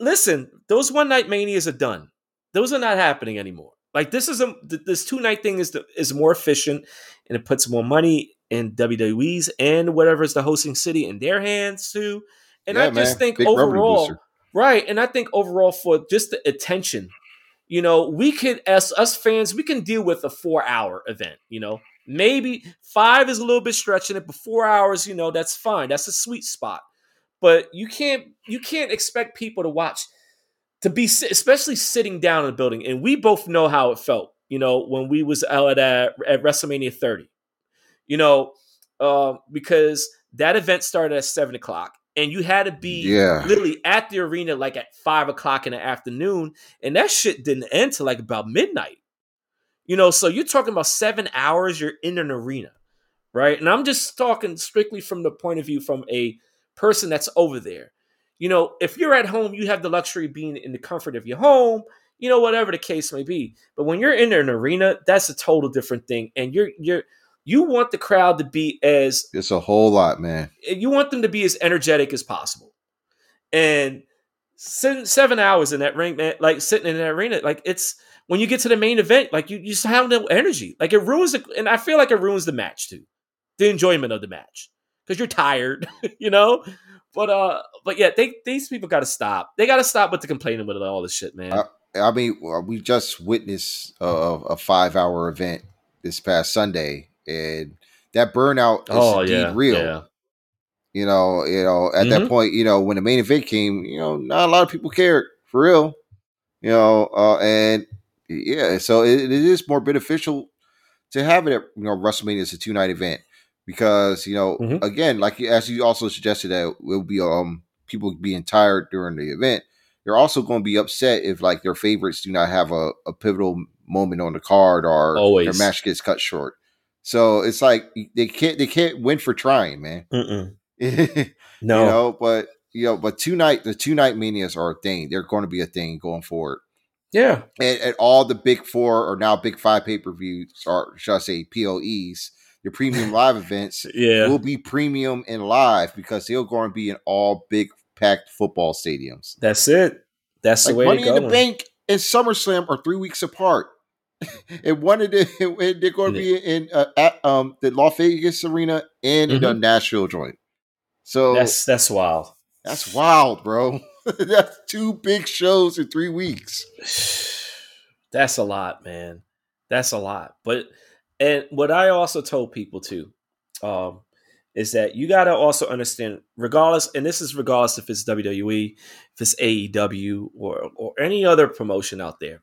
listen those one night manias are done. Those are not happening anymore. Like this is a this two night thing is the, is more efficient and it puts more money in WWE's and whatever is the hosting city in their hands too. And yeah, I just man. think Big overall right and I think overall for just the attention you know we could as us fans we can deal with a four hour event you know Maybe five is a little bit stretching it, but four hours, you know, that's fine. That's a sweet spot. But you can't you can't expect people to watch to be especially sitting down in the building. And we both know how it felt, you know, when we was out at, at WrestleMania 30. You know, uh, because that event started at seven o'clock and you had to be yeah. literally at the arena like at five o'clock in the afternoon, and that shit didn't end till like about midnight. You know, so you're talking about seven hours you're in an arena, right? And I'm just talking strictly from the point of view from a person that's over there. You know, if you're at home, you have the luxury of being in the comfort of your home, you know, whatever the case may be. But when you're in an arena, that's a total different thing. And you're you're you want the crowd to be as it's a whole lot, man. You want them to be as energetic as possible. And seven hours in that ring, man, like sitting in that arena, like it's when you get to the main event, like you, you just have no energy. Like it ruins the, and I feel like it ruins the match too, the enjoyment of the match because you're tired, you know. But uh, but yeah, they these people got to stop. They got to stop with the complaining with all this shit, man. I mean, we just witnessed a, a five hour event this past Sunday, and that burnout is Oh indeed yeah, real. yeah. You know, you know, at that Mhm. point, you know, when the main event came, you know, not a lot of people cared for real. You know, uh, and yeah, so it, it is more beneficial to have it at you know WrestleMania as a two night event because you know Mhm. again, like as you also suggested that it will be um people being tired during the event. They're also going to be upset if like their favorites do not have a, a pivotal moment on the card or Always. their match gets cut short. So it's like they can't they can't win for trying, man. Mm-mm. you No, know, but you know, but two night the two night manias are a thing. They're going to be a thing going forward. Yeah, And, and all the big four or now big five pay per views, or should I say POEs, your premium live events yeah. will be premium and live because they're going to be in all big packed football stadiums. That's it. That's the Like way Money to go. in the Bank and SummerSlam are three weeks apart. and one of the and they're going to be in uh, at um the Las Vegas arena and in the Nashville joint. So That's that's wild. that's wild, bro. that's two big shows in three weeks. That's a lot, man. That's a lot. But and what I also told people too, um, is that you got to also understand, regardless, and this is regardless if it's WWE, if it's AEW, or or any other promotion out there.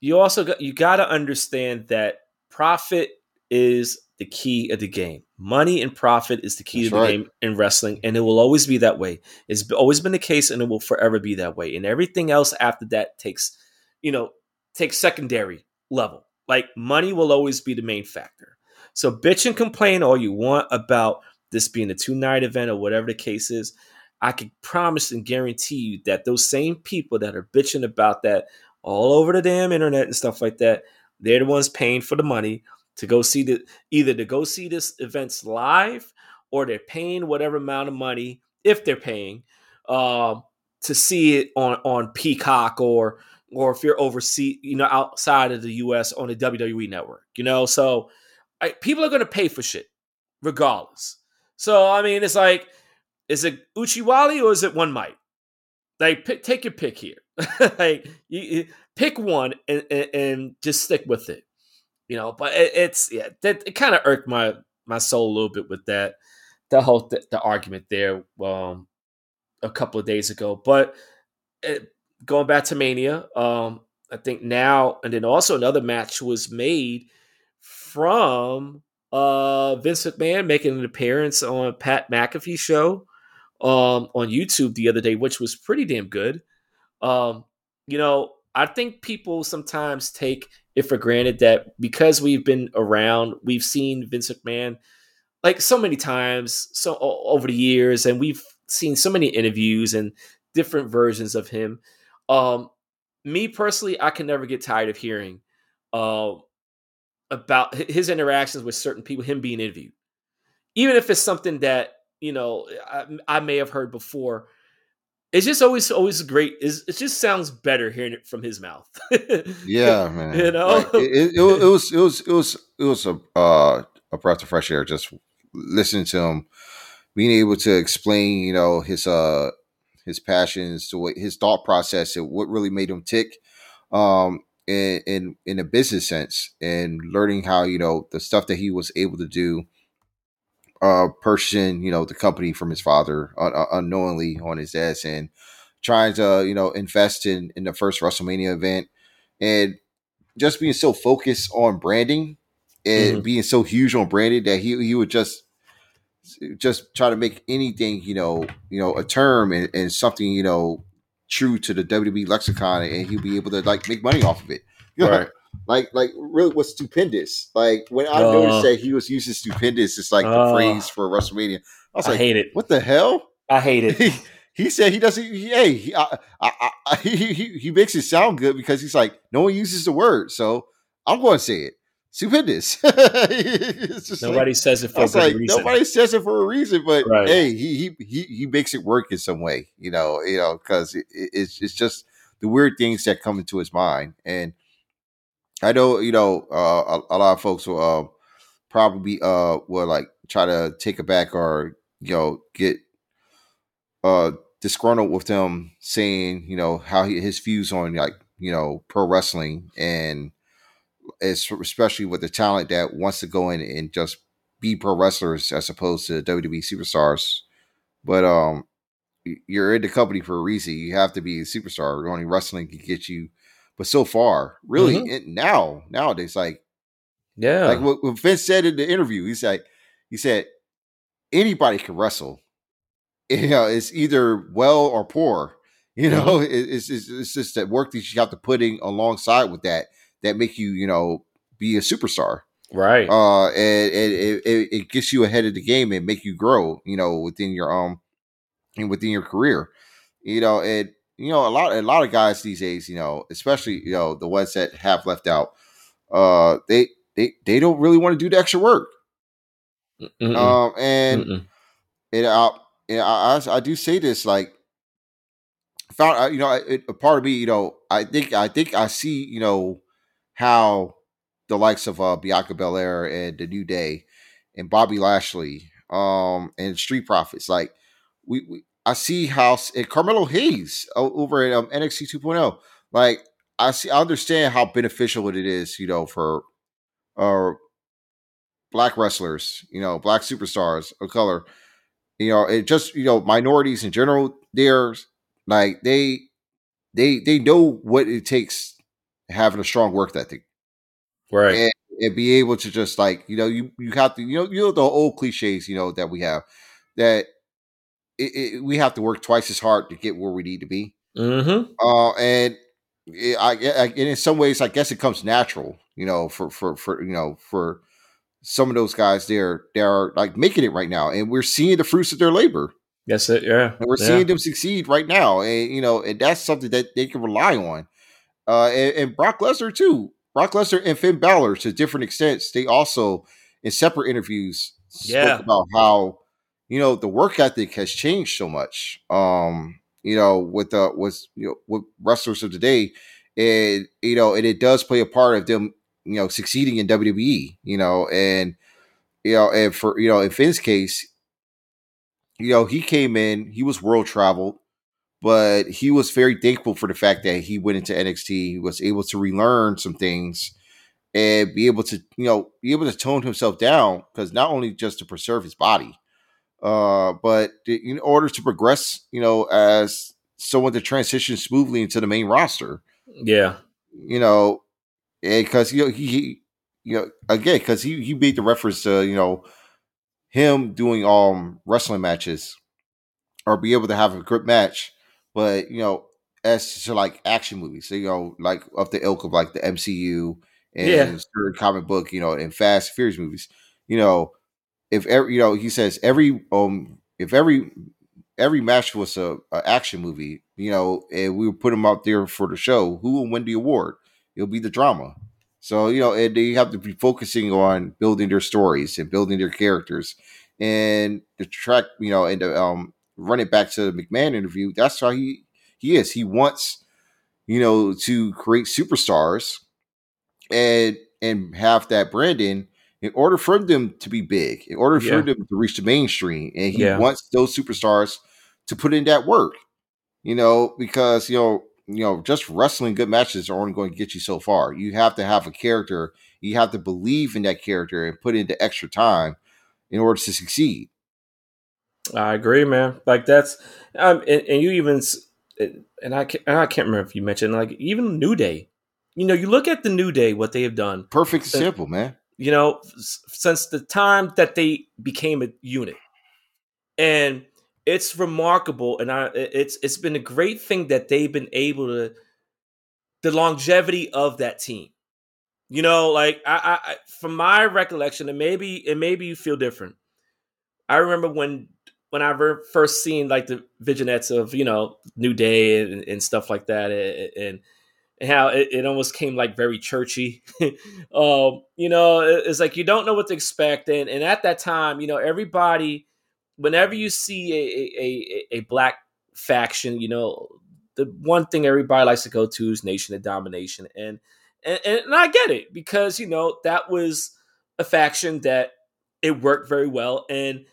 You also got you got to understand that profit is the key of the game. Money and profit is the key That's to the right. game in wrestling, and it will always be that way. It's always been the case, and it will forever be that way. And everything else after that takes, you know, takes secondary level. Like money will always be the main factor. So bitch and complain all you want about this being a two night event or whatever the case is. I can promise and guarantee you that those same people that are bitching about that all over the damn internet and stuff like that, they're the ones paying for the money to go see the either to go see this events live or they're paying whatever amount of money if they're paying um, to see it on on Peacock or or if you're overseas, you know, outside of the U.S. on the WWE network, you know. So I, people are going to pay for shit regardless. So I mean, it's like, is it Uchiwali or is it One Might? Like, pick, take your pick here. like, you pick one and, and, and just stick with it. You know, but it, it's yeah, that it kind of irked my my soul a little bit with that the whole th- the argument there um a couple of days ago. But it, going back to Mania, um, I think now and then also another match was made from uh Vince McMahon making an appearance on Pat McAfee show um on YouTube the other day, which was pretty damn good. Um, you know, I think people sometimes take it for granted that because we've been around, we've seen Vince McMahon like so many times so over the years and we've seen so many interviews and different versions of him. Um me personally i can never get tired of hearing uh, about his interactions with certain people him being interviewed. Even if it's something that you know i, I may have heard before it's just always always great it's, it just sounds better hearing it from his mouth Yeah, man. You know? Like, it, it, it was it was it was it was a uh, a breath of fresh air just listening to him, being able to explain, you know, his uh his passions to what his thought process and what really made him tick, um, in in in a business sense, and learning how you know the stuff that he was able to do. Uh, purchasing, you know, the company from his father un- unknowingly on his ass, and trying to, you know, invest in in the first WrestleMania event, and just being so focused on branding and Mhm. being so huge on branding that he he would just just try to make anything you know you know a term and, and something you know true to the WWE lexicon and he'll be able to like make money off of it. You know, right Like like really was stupendous. Like when I Uh. noticed that he was using stupendous, it's like the Uh. phrase for WrestleMania. I was i like, hate it what the hell? i hate it he, he said he doesn't. He, hey, he, I, I, I, he, he he makes it sound good because he's like no one uses the word, so I'm going to say it. Stupendous. Just like- nobody says it for a like, reason nobody says it for a reason, but Right. hey, he, he he he makes it work in some way, you know, you know, because it- it's it's just the weird things that come into his mind, and I know you know uh, a, a lot of folks will uh, probably uh will like try to take it back or you know get uh disgruntled with them saying you know how he, his views on like you know pro wrestling and especially with the talent that wants to go in and just be pro wrestlers as opposed to WWE superstars. But um, you're in the company for a reason. You have to be a superstar. Only wrestling can get you. But so far, really, mm-hmm. it, now nowadays, like yeah, like what, what Vince said in the interview, he's like, he said anybody can wrestle. You know, it's either well or poor. You know, mm-hmm. it's, it's it's just that work that you have to put in alongside with that that make you you know be a superstar right uh and, and it, it, it, gets you ahead of the game and make you grow you know within your um and within your career you know and you know a lot a lot of guys these days you know especially you know the ones that have left out uh they they they don't really want to do the extra work Mm-mm. um and Mm-mm. and I, and I, I do say this like found you know it, a part of me you know I think I think I see you know how the likes of uh, Bianca Belair and the New Day and Bobby Lashley um, and Street Profits. Like we, we I see how and Carmelo Hayes over at um, NXT 2.0. Like I see, I understand how beneficial it is, you know, for uh, black wrestlers, you know, black superstars of color, you know, it just you know minorities in general. They're like they they they know what it takes having a strong work ethic, right? And, and be able to just like you know you you have to you know you know the old cliches you know that we have that it, it, we have to work twice as hard to get where we need to be. Mm-hmm. Uh, and it, I, I, and in some ways, I guess it comes natural, you know, for for for you know for some of those guys. there are they're like making it right now, and we're seeing the fruits of their labor. Yes, it yeah. And we're yeah. seeing them succeed right now, and you know, and that's something that they can rely on. Uh, and, and Brock Lesnar too. Brock Lesnar and Finn Balor, to different extents, they also in separate interviews yeah. spoke about how you know the work ethic has changed so much. Um, you know, with the with you know with wrestlers of today, and you know, and it does play a part of them, you know, succeeding in WWE. You know, and you know, and for you know, in Finn's case, you know, he came in, he was world traveled, but he was very thankful for the fact that he went into NXT, he was able to relearn some things and be able to, you know, be able to tone himself down because not only just to preserve his body, uh, but in order to progress, you know, as someone to transition smoothly into the main roster. Yeah, you know, because you know he, he you know, again, because he he made the reference to you know him doing um wrestling matches or be able to have a grip match, but you know, as to like action movies, so, you know, like of the ilk of like the MCU and yeah. comic book, you know, and Fast Furious movies, you know, if every you know he says every um if every every match was a, a, action movie, you know, and we would put them out there for the show, who will win the award? It'll be the drama. So you know, and they have to be focusing on building their stories and building their characters, and the track, you know, and the, um, run it back to the McMahon interview. That's how he he is. He wants, you know, to create superstars, and and have that branding in order for them to be big, in order for yeah. them to reach the mainstream, and he yeah. wants those superstars to put in that work. You know, because you know, you know, just wrestling good matches are only going to get you so far. You have to have a character. You have to believe in that character and put in the extra time in order to succeed. I agree, man. Like that's, um, and, and you even, and I can't, and I can't remember if you mentioned like even New Day. You know, you look at the New Day, what they have done. Perfect example, man you know, since the time that they became a unit. And it's remarkable and I it's it's been a great thing that they've been able to the longevity of that team. You know, like I, I from my recollection, and maybe and maybe you feel different. I remember when when I first seen like the vignettes of you know New Day and, and stuff like that, and, and how it, it almost came like very churchy. um, you know, it's like you don't know what to expect. And, and at that time, you know, everybody, whenever you see a, a, a, black faction, you know, the one thing everybody likes to go to is Nation of Domination. And, and, and I get it because, you know, that was a faction that it worked very well. And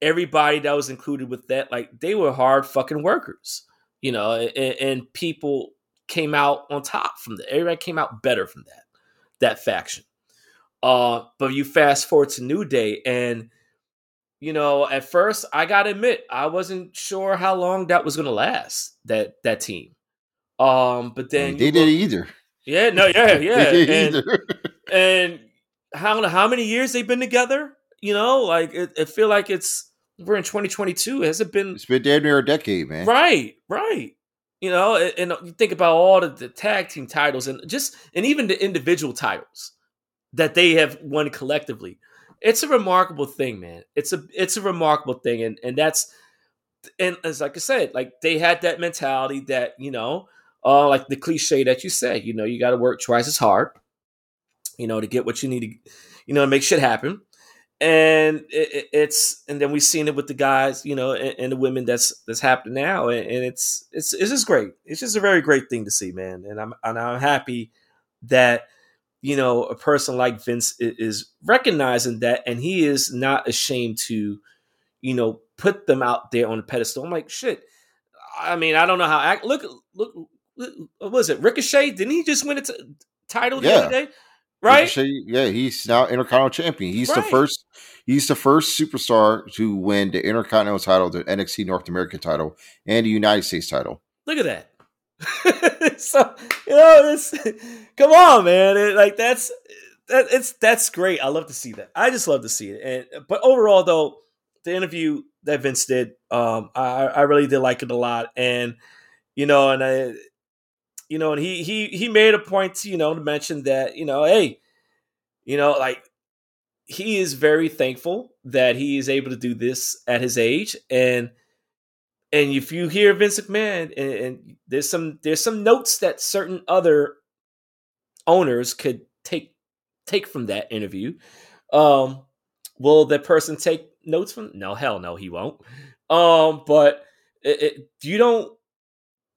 everybody that was included with that, like they were hard fucking workers, you know, and, and people came out on top from that. Everybody came out better from that. that faction. Uh, but you fast forward to New Day, and you know, at first, I gotta admit, I wasn't sure how long that was gonna last. That that team. Um, but then they didn't either. Yeah, no, yeah, yeah, and, and how how many years they've been together? You know, like it, it feel like it's we're in 2022. Has it been? It's been damn near a decade, man. Right, right. You know, and, and you think about all the, the tag team titles and just and even the individual titles that they have won collectively. It's a remarkable thing, man. It's a it's a remarkable thing, and and that's and as like I said, like they had that mentality that you know, uh, like the cliche that you say, you know, you got to work twice as hard, you know, to get what you need to, you know, make shit happen and it, it's and then we've seen it with the guys, you know, and, and the women that's that's happening now, and, and, it's it's it's just great. It's just a very great thing to see, man. And I'm and I'm happy that you know a person like Vince is recognizing that, and he is not ashamed to, you know, put them out there on the pedestal. I'm like, shit. I mean, I don't know how. Act, look, look, what was it? Ricochet? Didn't he just win a t- title the yeah. other day? Right? Yeah, he's now Intercontinental Champion. He's right. the first. He's the first superstar to win the Intercontinental title, the NXT North American title, and the United States title. Look at that. so you know, it's come on, man. It, like that's that, it's that's great. I love to see that. I just love to see it. And but overall, though, the interview that Vince did, um, I I really did like it a lot. And you know, and I you know, and he he he made a point to, you know, to mention that, you know, hey, you know, like he is very thankful that he is able to do this at his age. And and if you hear Vince McMahon and, and there's some there's some notes that certain other owners could take take from that interview. Um will that person take notes from no hell no he won't um but it, it, you don't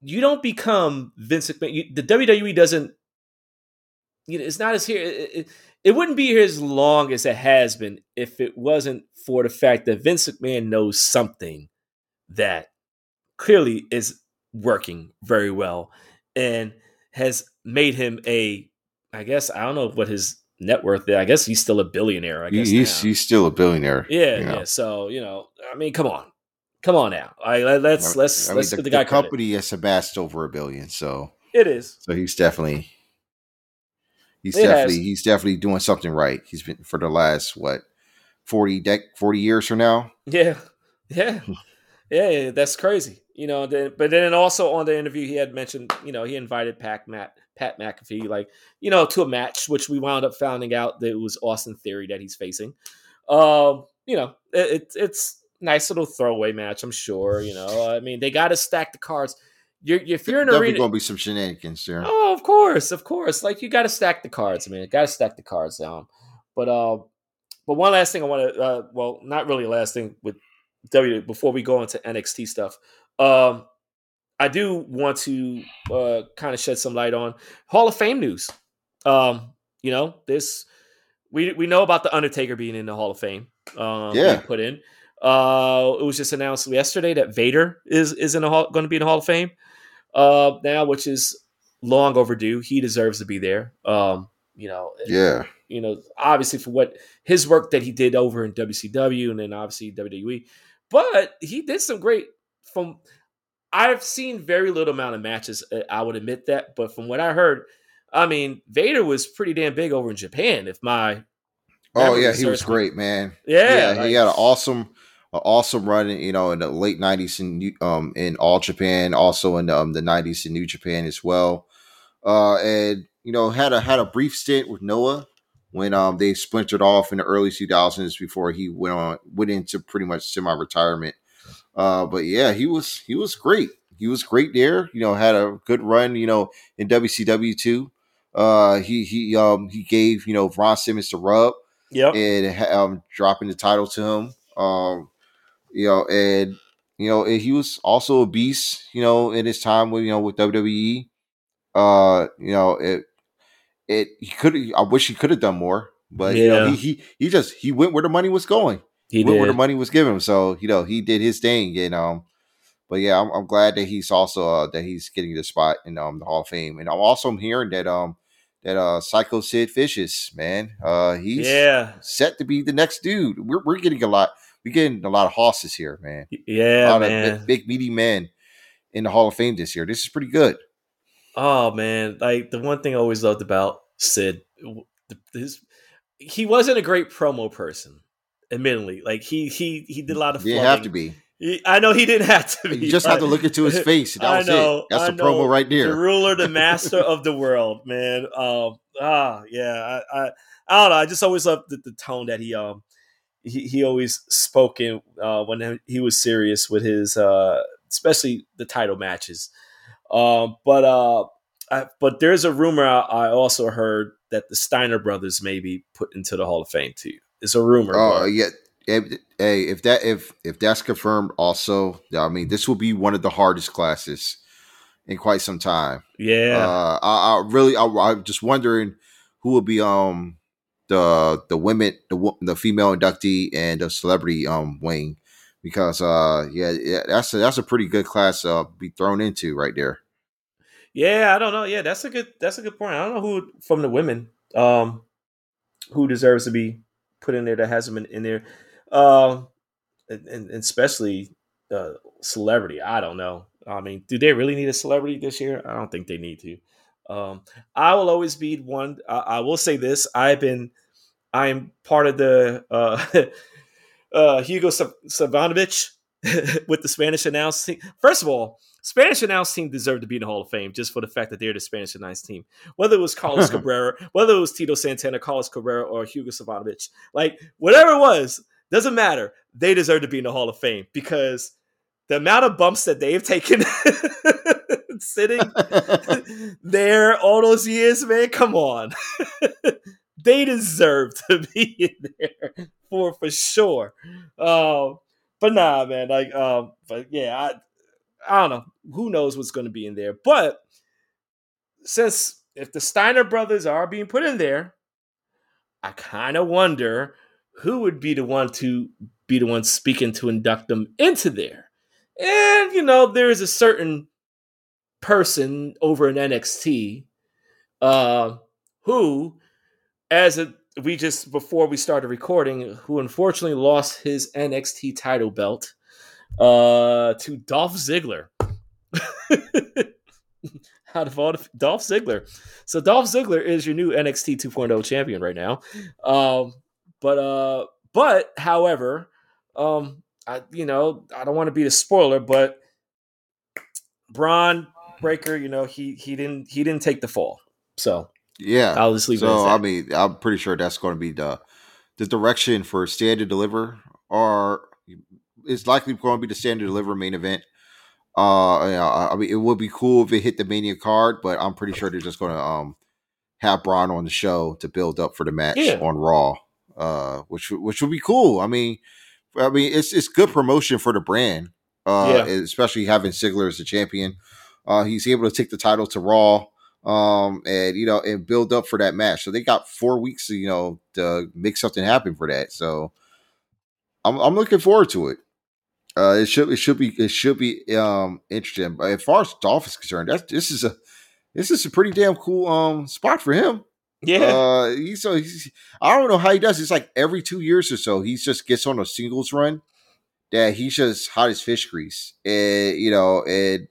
you don't become Vince McMahon. You, the WWE doesn't. You know, it's not as here. It, it, it, wouldn't be here as long as it has been if it wasn't for the fact that Vince McMahon knows something that clearly is working very well and has made him a. I guess I don't know what his net worth is. I guess he's still a billionaire. I guess he's he's still a billionaire. Yeah, you know? yeah. So you know, I mean, come on. Come on now. All right, let's let's I mean, let's the, the guy the company has amassed over a billion, so it is. So he's definitely he's it definitely has. he's definitely doing something right. He's been for the last what 40 dec 40 years from now. Yeah. Yeah. yeah, that's crazy. You know, then but then also on the interview he had mentioned, you know, he invited Pac Matt Pat McAfee, like, you know, to a match, which we wound up finding out that it was Austin Theory that he's facing. Um, you know, it, it's nice little throwaway match, I'm sure. You know, I mean, they got to stack the cards. You're, if you're in arena, going to be some shenanigans there. Oh, of course, of course. Like you got to stack the cards, man. Got to stack the cards down. But uh, but one last thing I want to, uh, well, not really last thing with W before we go into NXT stuff. Um, I do want to uh, kind of shed some light on Hall of Fame news. Um, you know, this we we know about the Undertaker being in the Hall of Fame. Um, yeah, put in. Uh, it was just announced yesterday that Vader is is in a going to be in the Hall of Fame uh, now, which is long overdue. He deserves to be there. Um, you know, yeah. You know, obviously for what his work that he did over in WCW and then obviously WWE, but he did some great. From I've seen very little amount of matches. Uh, I would admit that, but from what I heard, I mean, Vader was pretty damn big over in Japan. If my oh yeah, he was great, man. Yeah, yeah like, he had an awesome awesome run, you know, in the late '90s in um in All Japan, also in um, the '90s in New Japan as well. Uh, and you know, had a had a brief stint with Noah when um they splintered off in the early 2000s before he went on went into pretty much semi retirement. Uh, but yeah, he was he was great. He was great there. You know, had a good run. You know, in WCW too. Uh, he he um he gave you know Ron Simmons the rub. Yep. And um dropping the title to him. Um, you know, and you know, he was also a beast, you know, in his time with you know with WWE. Uh, you know, it it he could I wish he could have done more, but yeah. you know, he, he he just he went where the money was going. He went did. where the money was given. So, you know, he did his thing and um but yeah, I'm, I'm glad that he's also uh, that he's getting the spot in um the Hall of Fame. And I'm also hearing that um that uh Psycho Sid Vicious, man. Uh he's Yeah. set to be the next dude. We're we're getting a lot we're getting a lot of hosses here, man. A Yeah, lot of man. big, big meaty men in the Hall of Fame this year. This is pretty good. Oh man, like the one thing I always loved about Sid, his, he wasn't a great promo person. Admittedly, like he he he did a lot of. You have to be. He- I know he didn't have to be. You just have to look into his face. That I was know, it. That's I the promo know. right the ruler, the master of the world, man. Um, ah, yeah. I, I, I don't know. I just always loved the, the tone that he um he, he always spoke in uh, when he was serious with his uh, especially the title matches. Um, but uh, I, but there's a rumor I, I also heard that the Steiner brothers may be put into the Hall of Fame too. It's a rumor. Oh but- yeah. If- Hey, if that if if that's confirmed, also, I mean, this will be one of the hardest classes in quite some time. yeah. Uh, I, I really, I, I'm just wondering who will be um the the women, the the female inductee and the celebrity um wing, because uh yeah, yeah that's a, that's a pretty good class uh be thrown into right there. Yeah, I don't know. Yeah, that's a good that's a good point. I don't know who from the women um who deserves to be put in there that hasn't been in there. Um and, and especially uh celebrity. I don't know. I mean, do they really need a celebrity this year? I don't think they need to. Um I will always be one I, I will say this. I've been I'm part of the uh uh Hugo Sav- Savinovich with the Spanish announce team. First of all, Spanish announce team deserved to be in the Hall of Fame just for the fact that they're the Spanish announce team. Whether it was Carlos Cabrera, whether it was Tito Santana, Carlos Cabrera, or Hugo Savinovich, like whatever it was, doesn't matter. They deserve to be in the Hall of Fame because the amount of bumps that they've taken sitting there all those years, man, come on. they deserve to be in there for for sure. Um, but nah, man, like um, but yeah, I I don't know. Who knows what's gonna be in there. But since if the Steiner brothers are being put in there, I kind of wonder who would be the one to be the one speaking to induct them into there. And you know, there is a certain person over in NXT uh who as a, we just before we started recording who unfortunately lost his NXT title belt uh to Dolph Ziggler. Out of all the, Dolph Ziggler. So Dolph Ziggler is your new NXT 2.0 champion right now. Um but uh but however, um I you know, I don't want to be the spoiler, but Bron Breakker, you know, he he didn't he didn't take the fall. So Yeah. I'll just leave So. I mean, I'm pretty sure that's going to be the the direction for Stand & Deliver, or it's likely going to be the Stand & Deliver main event. Uh, yeah, I mean, it would be cool if it hit the Mania card, but I'm pretty sure they're just going to um have Bron on the show to build up for the match Yeah. on Raw. Uh, which which would be cool. I mean, I mean, it's it's good promotion for the brand. Uh, especially having Ziggler as the champion. Uh, he's able to take the title to Raw um and you know and build up for that match. So they got four weeks you know to make something happen for that. So i'm, I'm looking forward to it. Uh it should it should be it should be um interesting. But as far as dolph is concerned that's this is a this is a pretty damn cool um spot for him. Yeah. uh he's so he's, i don't know how he does it's like every two years or so he just gets on a singles run that he's just hot as fish grease. And you know and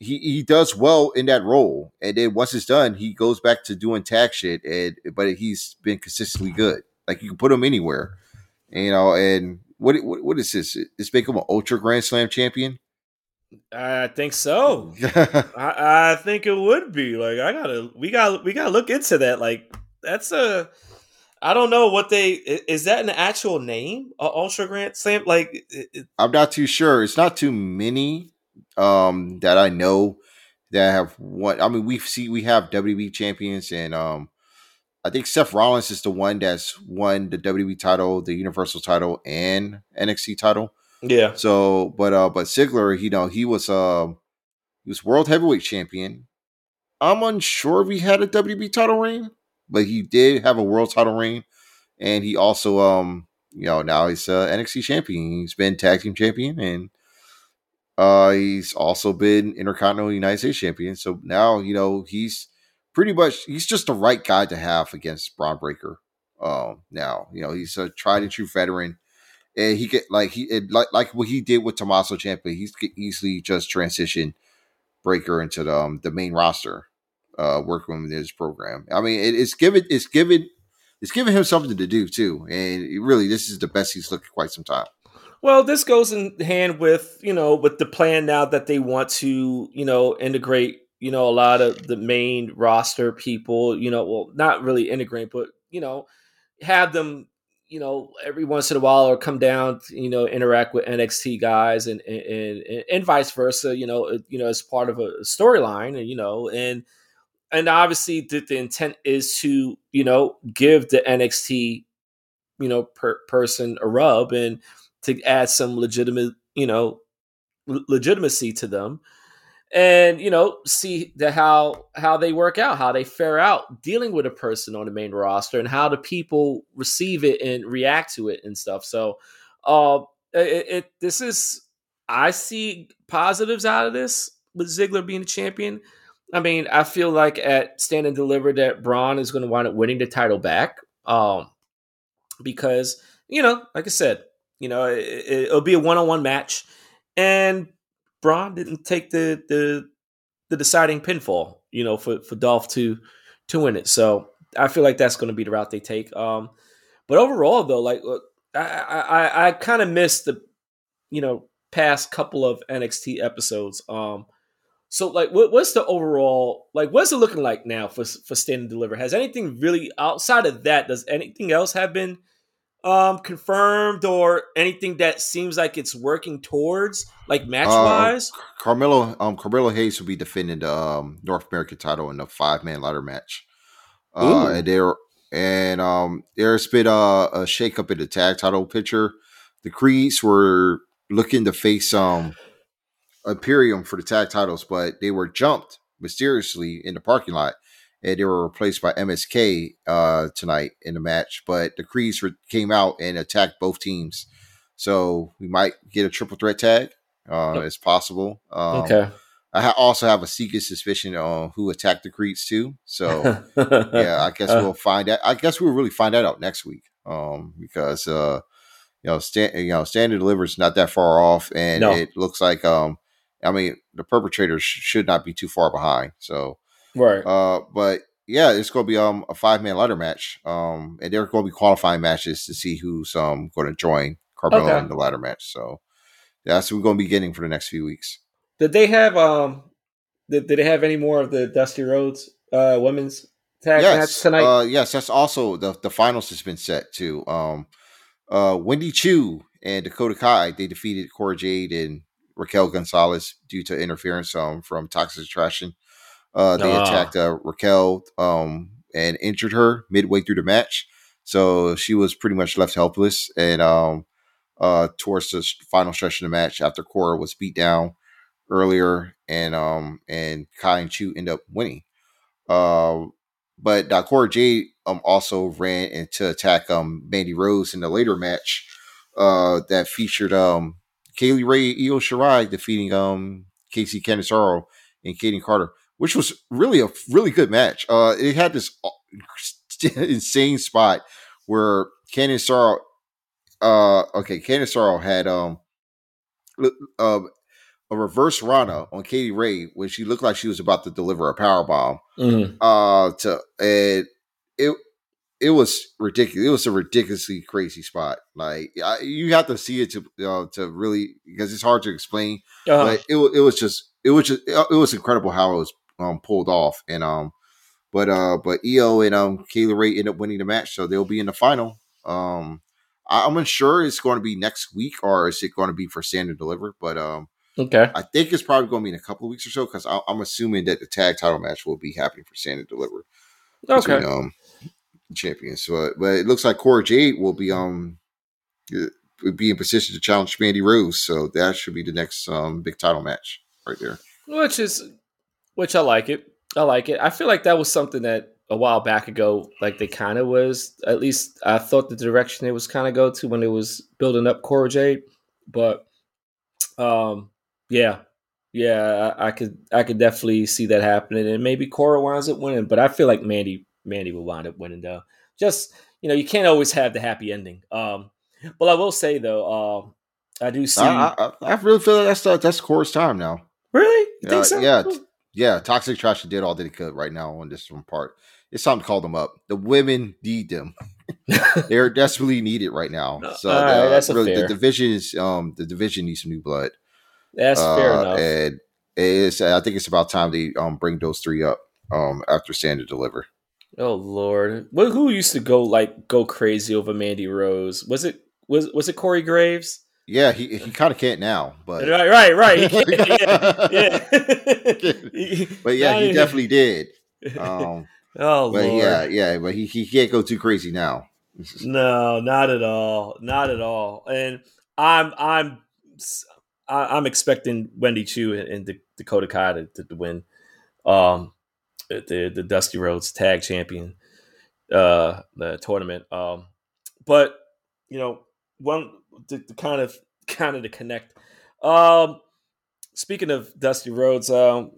he he does well in that role, and then once it's done, he goes back to doing tag shit. And but he's been consistently good. Like you can put him anywhere, you know. And what what, what is this? It's make him an Ultra Grand Slam champion. I think so. I, I think it would be like I gotta we got we gotta look into that. Like that's a I don't know what they is that an actual name? A Ultra Grand Slam? Like it- I'm not too sure. It's not too many um that I know that have won. I mean, we see we have WWE champions, and um I think Seth Rollins is the one that's won the WWE title, the Universal title, and NXT title. yeah. So, but uh, but Ziggler, you know, he was um he was world heavyweight champion. I'm unsure if he had a WWE title reign, but he did have a world title reign, and he also um you know now he's uh, NXT champion. He's been tag team champion, and uh he's also been Intercontinental United States champion. So now you know he's pretty much he's just the right guy to have against Bron Breakker. Um, now you know he's a tried and true veteran, and he get like he it, like like what he did with Tommaso Ciampa. He's could easily just transition Breakker into the um, the main roster, uh, working with his program. I mean, it, it's given it's given it's giving him something to do too, and really, this is the best he's looked quite some time. Well, this goes in hand with you know with the plan now that they want to you know integrate you know a lot of the main roster people. You know, well, not really integrate, but you know have them you know every once in a while or come down you know interact with NXT guys and and, and, and vice versa. You know, you know as part of a storyline, and you know and and obviously the, the intent is to you know give the NXT you know per, person a rub and to add some legitimate you know legitimacy to them and you know see the how how they work out how they fare out dealing with a person on the main roster and how the people receive it and react to it and stuff so uh it, it this is i see positives out of this with Ziggler being a champion I mean, I feel like at Stand and Deliver that Bron is going to wind up winning the title back. Um, because you know, like I said, you know, it, will be a one-on-one match, and Bron didn't take the the the deciding pinfall, you know, for for Dolph to to win it. So I feel like that's going to be the route they take. Um, but overall, though, like I I, I kind of missed the you know past couple of NXT episodes. Um, so, like, what, what's the overall like? What's it looking like now for for Stand and Deliver? Has anything really outside of that? Does anything else have been um confirmed or anything that seems like it's working towards like match wise? Uh, Carmelo um Carmelo Hayes will be defending the um, North American title in the five man ladder match. Uh, and there and um there's been a, a shake up in the tag title picture. The Creeds were looking to face um Imperium for the tag titles, but they were jumped mysteriously in the parking lot, and they were replaced by MSK uh, tonight in the match. But the Creeds came out and attacked both teams, so we might get a triple threat tag. Uh, yep. It's possible. Um, okay. I ha- also have a secret suspicion on who attacked the Creeds too. So yeah, I guess we'll find out. I guess we'll really find that out next week. Um, because uh, you know, stand you know, stand and deliver is not that far off, and no. it looks like um I mean, the perpetrators should not be too far behind. So, right. Uh, but yeah, it's going to be um a five man ladder match. Um, and there are going to be qualifying matches to see who's um going to join Carmelo okay. in the ladder match. So that's what we're going to be getting for the next few weeks. Did they have um? Did, did they have any more of the Dusty Rhodes uh women's tag yes. match tonight? Uh, yes, that's also the the finals has been set too. Um, uh, Wendy Choo and Dakota Kai they defeated Cora Jade and Raquel Gonzalez due to interference um, from Toxic Attraction. Uh, they uh. attacked uh, Raquel um, and injured her midway through the match. So she was pretty much left helpless. And um, uh, towards the final stretch of the match, after Cora was beat down earlier, and um, and Kai and Choo end up winning. Uh, but Cora Jade um, also ran into attack um, Mandy Rose in the later match uh, that featured um, Kay Lee Ray, Io Shirai defeating um Kacy Catanzaro and Kayden Carter, which was really a really good match. Uh, it had this insane spot where Catanzaro, uh, okay, Catanzaro had um, uh, a reverse Rana on Kay Lee Ray when she looked like she was about to deliver a power bomb. Mm-hmm. Uh, to and it it was ridiculous. It was a ridiculously crazy spot. Like I, you have to see it to uh, to really because it's hard to explain. Uh-huh. But it it was just it was just it was incredible how it was um, pulled off and um but uh but Io and um Kay Lee Ray end up winning the match, so they'll be in the final. Um, I, am unsure it's going to be next week or is it going to be for stand and deliver, but um. Okay. I think it's probably going to be in a couple of weeks or so because I'm assuming that the tag title match will be happening for stand and deliver. Okay. Between, um, champions. So, but it looks like Cora Jade will be um will be in position to challenge Mandy Rose. So that should be the next um big title match right there. Which is, which I like it. I like it. I feel like that was something that a while back ago, like they kind of was. At least I thought the direction it was kind of go to when it was building up Cora Jade. But, um, yeah, Yeah, I, I, could I could definitely see that happening, and maybe Cora winds up winning. But I feel like Mandy Mandy will wind up winning though. Just you know, you can't always have the happy ending. Um, but I will say though, uh, I do see. I, I, I really feel like that's that's Cora's time now. Really? You Uh, so? Yeah, yeah. Toxic Trash did all that he could right now on this one part. It's time to call them up. The women need them. They're desperately needed right now. So right, that's really, the division is um the division needs some new blood. That's uh, fair enough. And it's I think it's about time they um bring those three up um after Stand and deliver. Oh Lord, well, who used to go like go crazy over Mandy Rose? Was it was was it Corey Graves? Yeah, he he kind of can't now, but right, right, right. yeah, yeah. but yeah, he definitely did. Um, oh, but Lord. yeah, yeah, but he he can't go too crazy now. No, not at all, not at all. And I'm I'm I'm expecting Wendy Choo and Dakota Kai to, to win. Um, the the Dusty Rhodes Tag Champion uh the tournament. Um, but you know, one to, to kind of kind of to connect. Um, speaking of Dusty Rhodes, um,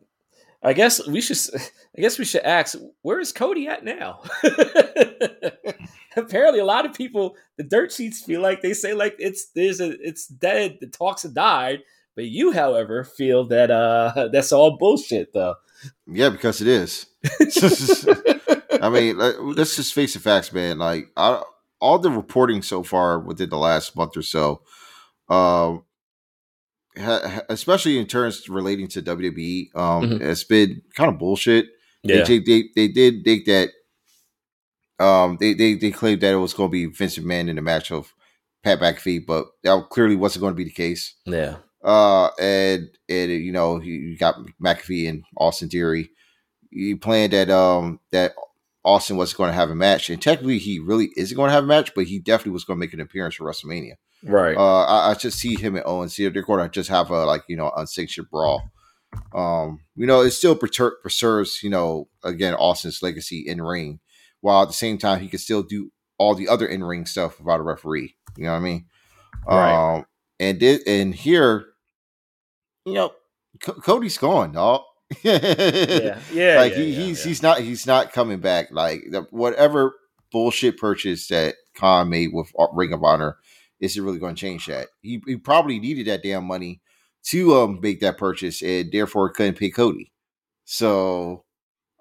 I guess we should I guess we should ask where is Cody at now? Apparently, a lot of people, the dirt sheets feel like they say like it's there's a it's dead. The talks have died. But you, however, feel that uh that's all bullshit, though. Yeah, because it is. I mean, let's just face the facts, man. Like, I, all the reporting so far within the last month or so, um, ha, especially in terms relating to WWE, um, mm-hmm. it's been kind of bullshit. Yeah. They, they, they did think that um, they, they, they claimed that it was going to be Vince McMahon in the match of Pat McAfee, but that clearly wasn't going to be the case. Yeah. Uh, and and you know you got McAfee and Austin Theory. You planned that um that Austin was going to have a match, and technically he really isn't going to have a match, but he definitely was going to make an appearance for WrestleMania. Right. Uh, I, I just see him and Owens. See, they're going to just have a like you know unsanctioned brawl. Um, you know, it still preter- preserves you know again Austin's legacy in ring, while at the same time he can still do all the other in ring stuff without a referee. You know what I mean? Right. Um, and did and here you know, C- Cody's gone, dog. Yeah, yeah, like yeah, he, yeah, he's yeah. he's not he's not coming back. Like the, whatever bullshit purchase that Khan made with Ring of Honor isn't really going to change that. He, he probably needed that damn money to um make that purchase, and therefore couldn't pay Cody. So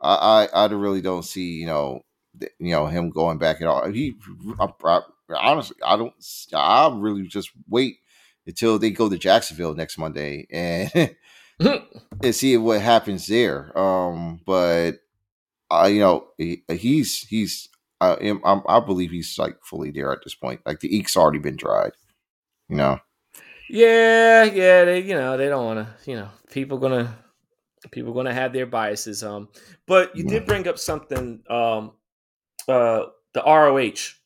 I I, I really don't see you know th- you know him going back at all. He I, I, honestly I don't I really just wait until they go to Jacksonville next Monday and and see what happens there. Um, but I, uh, you know, he, he's he's I, am, I believe he's like fully there at this point. Like the ink's already been dried. You know. Yeah, yeah. They, you know, they don't want to. You know, people gonna people gonna have their biases. Um, but you did bring up something. Um, uh, the ROH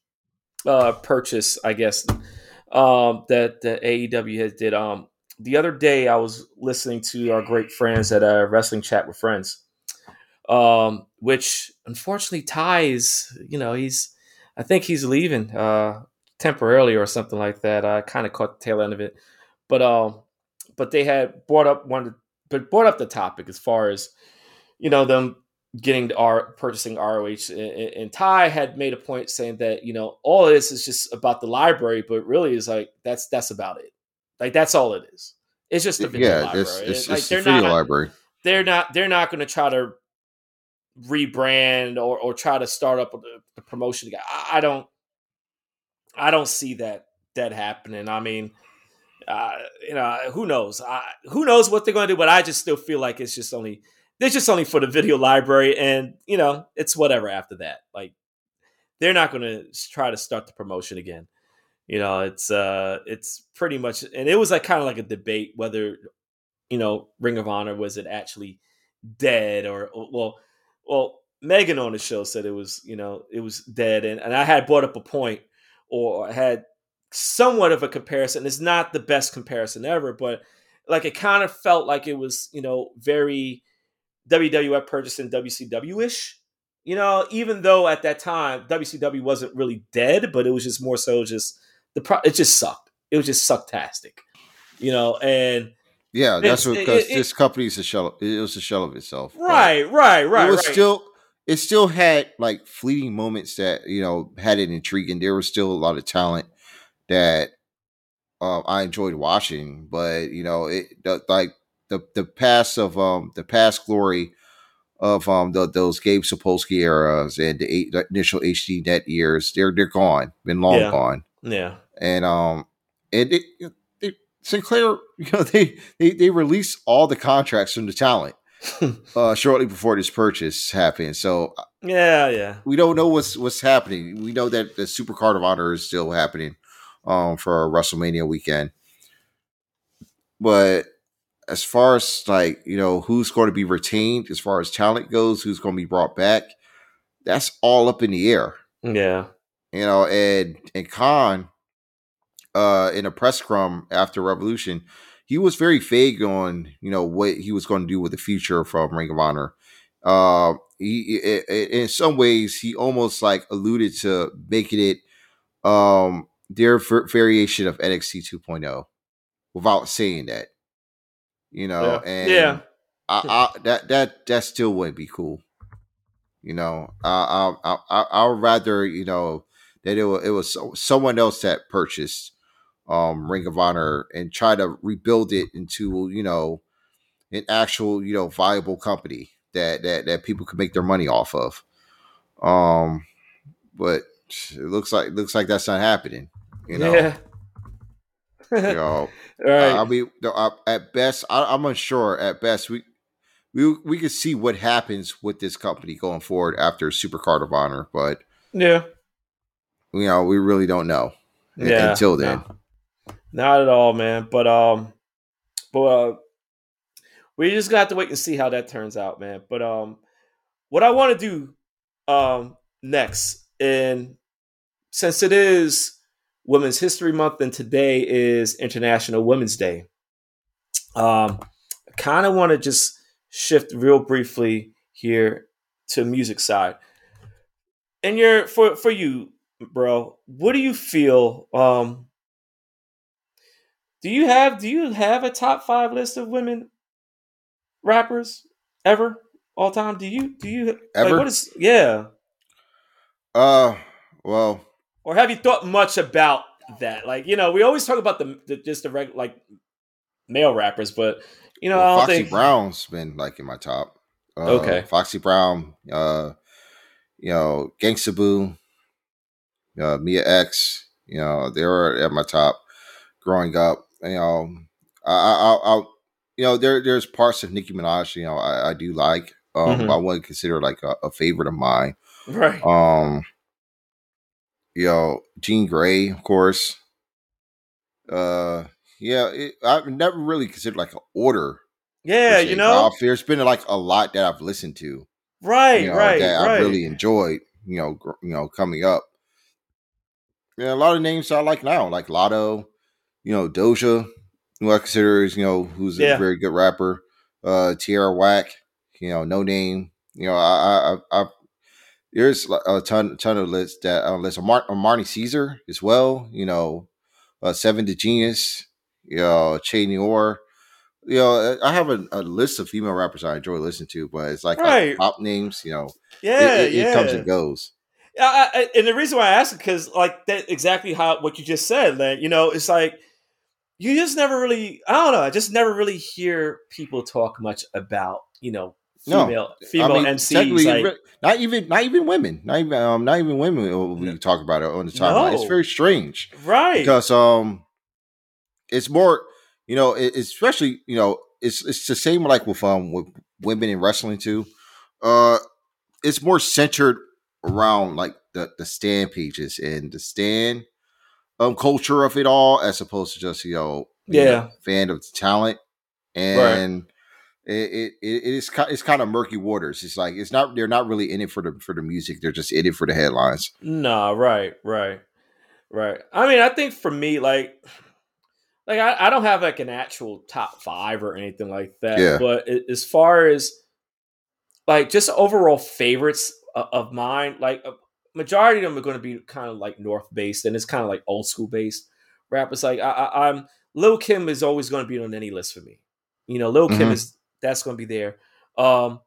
uh purchase, I guess um, that the AEW has did. Um, the other day, I was listening to our great friends at a wrestling chat with friends, um, which unfortunately ties. You know, he's I think he's leaving uh, temporarily or something like that. I kind of caught the tail end of it, but um, but they had brought up one, but brought up the topic as far as you know them getting to our purchasing ROH. And, Ty had made a point saying that you know all of this is just about the library, but really is like that's that's about it. Like that's all it is. It's just a video yeah, library. It's, it's, like, it's they're not, library. They're not. They're not going to try to rebrand or, or try to start up the, the promotion. I, I don't. I don't see that that happening. I mean, uh, you know, who knows? I, who knows what they're going to do? But I just still feel like it's just only they're just only for the video library, and you know, it's whatever after that. Like they're not going to try to start the promotion again. You know, it's uh, it's pretty much, and it was like kind of like a debate whether you know Ring of Honor was it actually dead or well, well. Megan on the show said it was, you know, it was dead, and, and I had brought up a point or had somewhat of a comparison. It's not the best comparison ever, but like it kind of felt like it was, you know, very WWF purchasing WCW ish. You know, even though at that time WCW wasn't really dead, but it was just more so just the pro- it just sucked. It was just sucktastic. You know, and Yeah, that's what because this company is a shell. It was a shell of itself. Right, right, right. It was right. still. It still had like fleeting moments that you know had it intriguing. There was still a lot of talent that um, I enjoyed watching, but you know, it the, like the the past of um the past glory of um the, those Gabe Sapolsky eras and the, eight, the initial HD net years, they're they're gone, been long Yeah. gone, yeah, and um and it, it Sinclair, you know, they they they released all the contracts from the talent uh shortly before this purchase happened, so yeah, yeah. we don't know what's what's happening. We know that the Supercard of Honor is still happening um for WrestleMania weekend. But as far as like, you know, who's going to be retained as far as talent goes, who's going to be brought back, that's all up in the air. Yeah. You know, and and Khan uh in a press scrum after Revolution, he was very vague on, you know, what he was going to do with the future from Ring of Honor. Uh, he, i- i- in some ways, he almost like alluded to making it um their variation of NXT 2.0 without saying that. You know, Yeah. and Yeah. I, I, that that that still wouldn't be cool. You know, I I I I I would rather you know that it was, it was someone else that purchased um Ring of Honor and try to rebuild it into you know an actual you know viable company that that that people could make their money off of. Um, but it looks like looks like that's not happening. You know, Yeah. you know. right. I mean, uh, at best, I, I'm unsure. At best, we we we could see what happens with this company going forward after Supercard of Honor, but yeah. you know, we really don't know Yeah. until then. No. Not at all, man. But um, but uh, we just got to have to wait and see how that turns out, man. But um, what I want to do um next, and since it is Women's History Month and today is International Women's Day, um, I kind of want to just shift real briefly here to music side. And you're for for you, bro. What do you feel? Um, do you have do you have a top five list of women rappers ever all time? Do you do you like, Ever? what is yeah? Uh, well, Or have you thought much about that? Like you know, we always talk about the, the just the reg, like male rappers, but you know, well, Foxy think Brown's been like in my top. Uh, Okay. Foxy Brown, uh, you know, Gangsta Boo, uh, Mia X, you know, they were at my top growing up. You know, I, I, I, you know, there, there's parts of Nicki Minaj, you know, I, I do like. Um, Mhm. I wouldn't consider like a, a favorite of mine. right. Um, you know, Jean Grae, of course. Uh, yeah, it, I've never really considered like an order. yeah, you know, there's been like a lot that I've listened to, right, you know, right, that right. I really enjoyed. You know, gr- you know, coming up. Yeah, a lot of names I like now, like Latto, you know, Doja, who I consider is you know who's Yeah. a very good rapper. Uh, Tierra Whack, you know, Noname. You know, I, I, I, I there's a ton, ton of lists that uh, list. Mar- Marnie Caesar as well. You know, uh, Seven to Genius. You know, Che Noir. You know, I have a, a list of female rappers I enjoy listening to, but it's like, like pop names. You know, yeah, it, it, yeah. it comes and goes. Yeah, I, I, and the reason why I ask it because like that exactly how what you just said, man. You know, it's like you just never really. I don't know. I just never really hear people talk much about you know No. female female technically, MCs. Like, not even not even women, not even um, not even women. will We No. talk about it on the timeline. It's very strange right? because um, it's more you know, it, especially you know, it's it's the same like with um with women in wrestling too. Uh, it's more centered around like the the stand pages and the stand um culture of it all, as opposed to just you know, being a Yeah. fan of the talent and. It, it, it is it's kind of murky waters. It's like it's not they're not really in it for the for the music. They're just in it for the headlines. Nah, right, right, right. I mean, I think for me, like, like I, I don't have like an actual top five or anything like that. Yeah. But as far as like just overall favorites of mine, like majority of them are going to be kind of like North based, and it's kind of like old school based rappers. Like I, I, I'm Lil Kim is always going to be on any list for me. You know, Lil Kim Mhm. is that's going to be there. Um,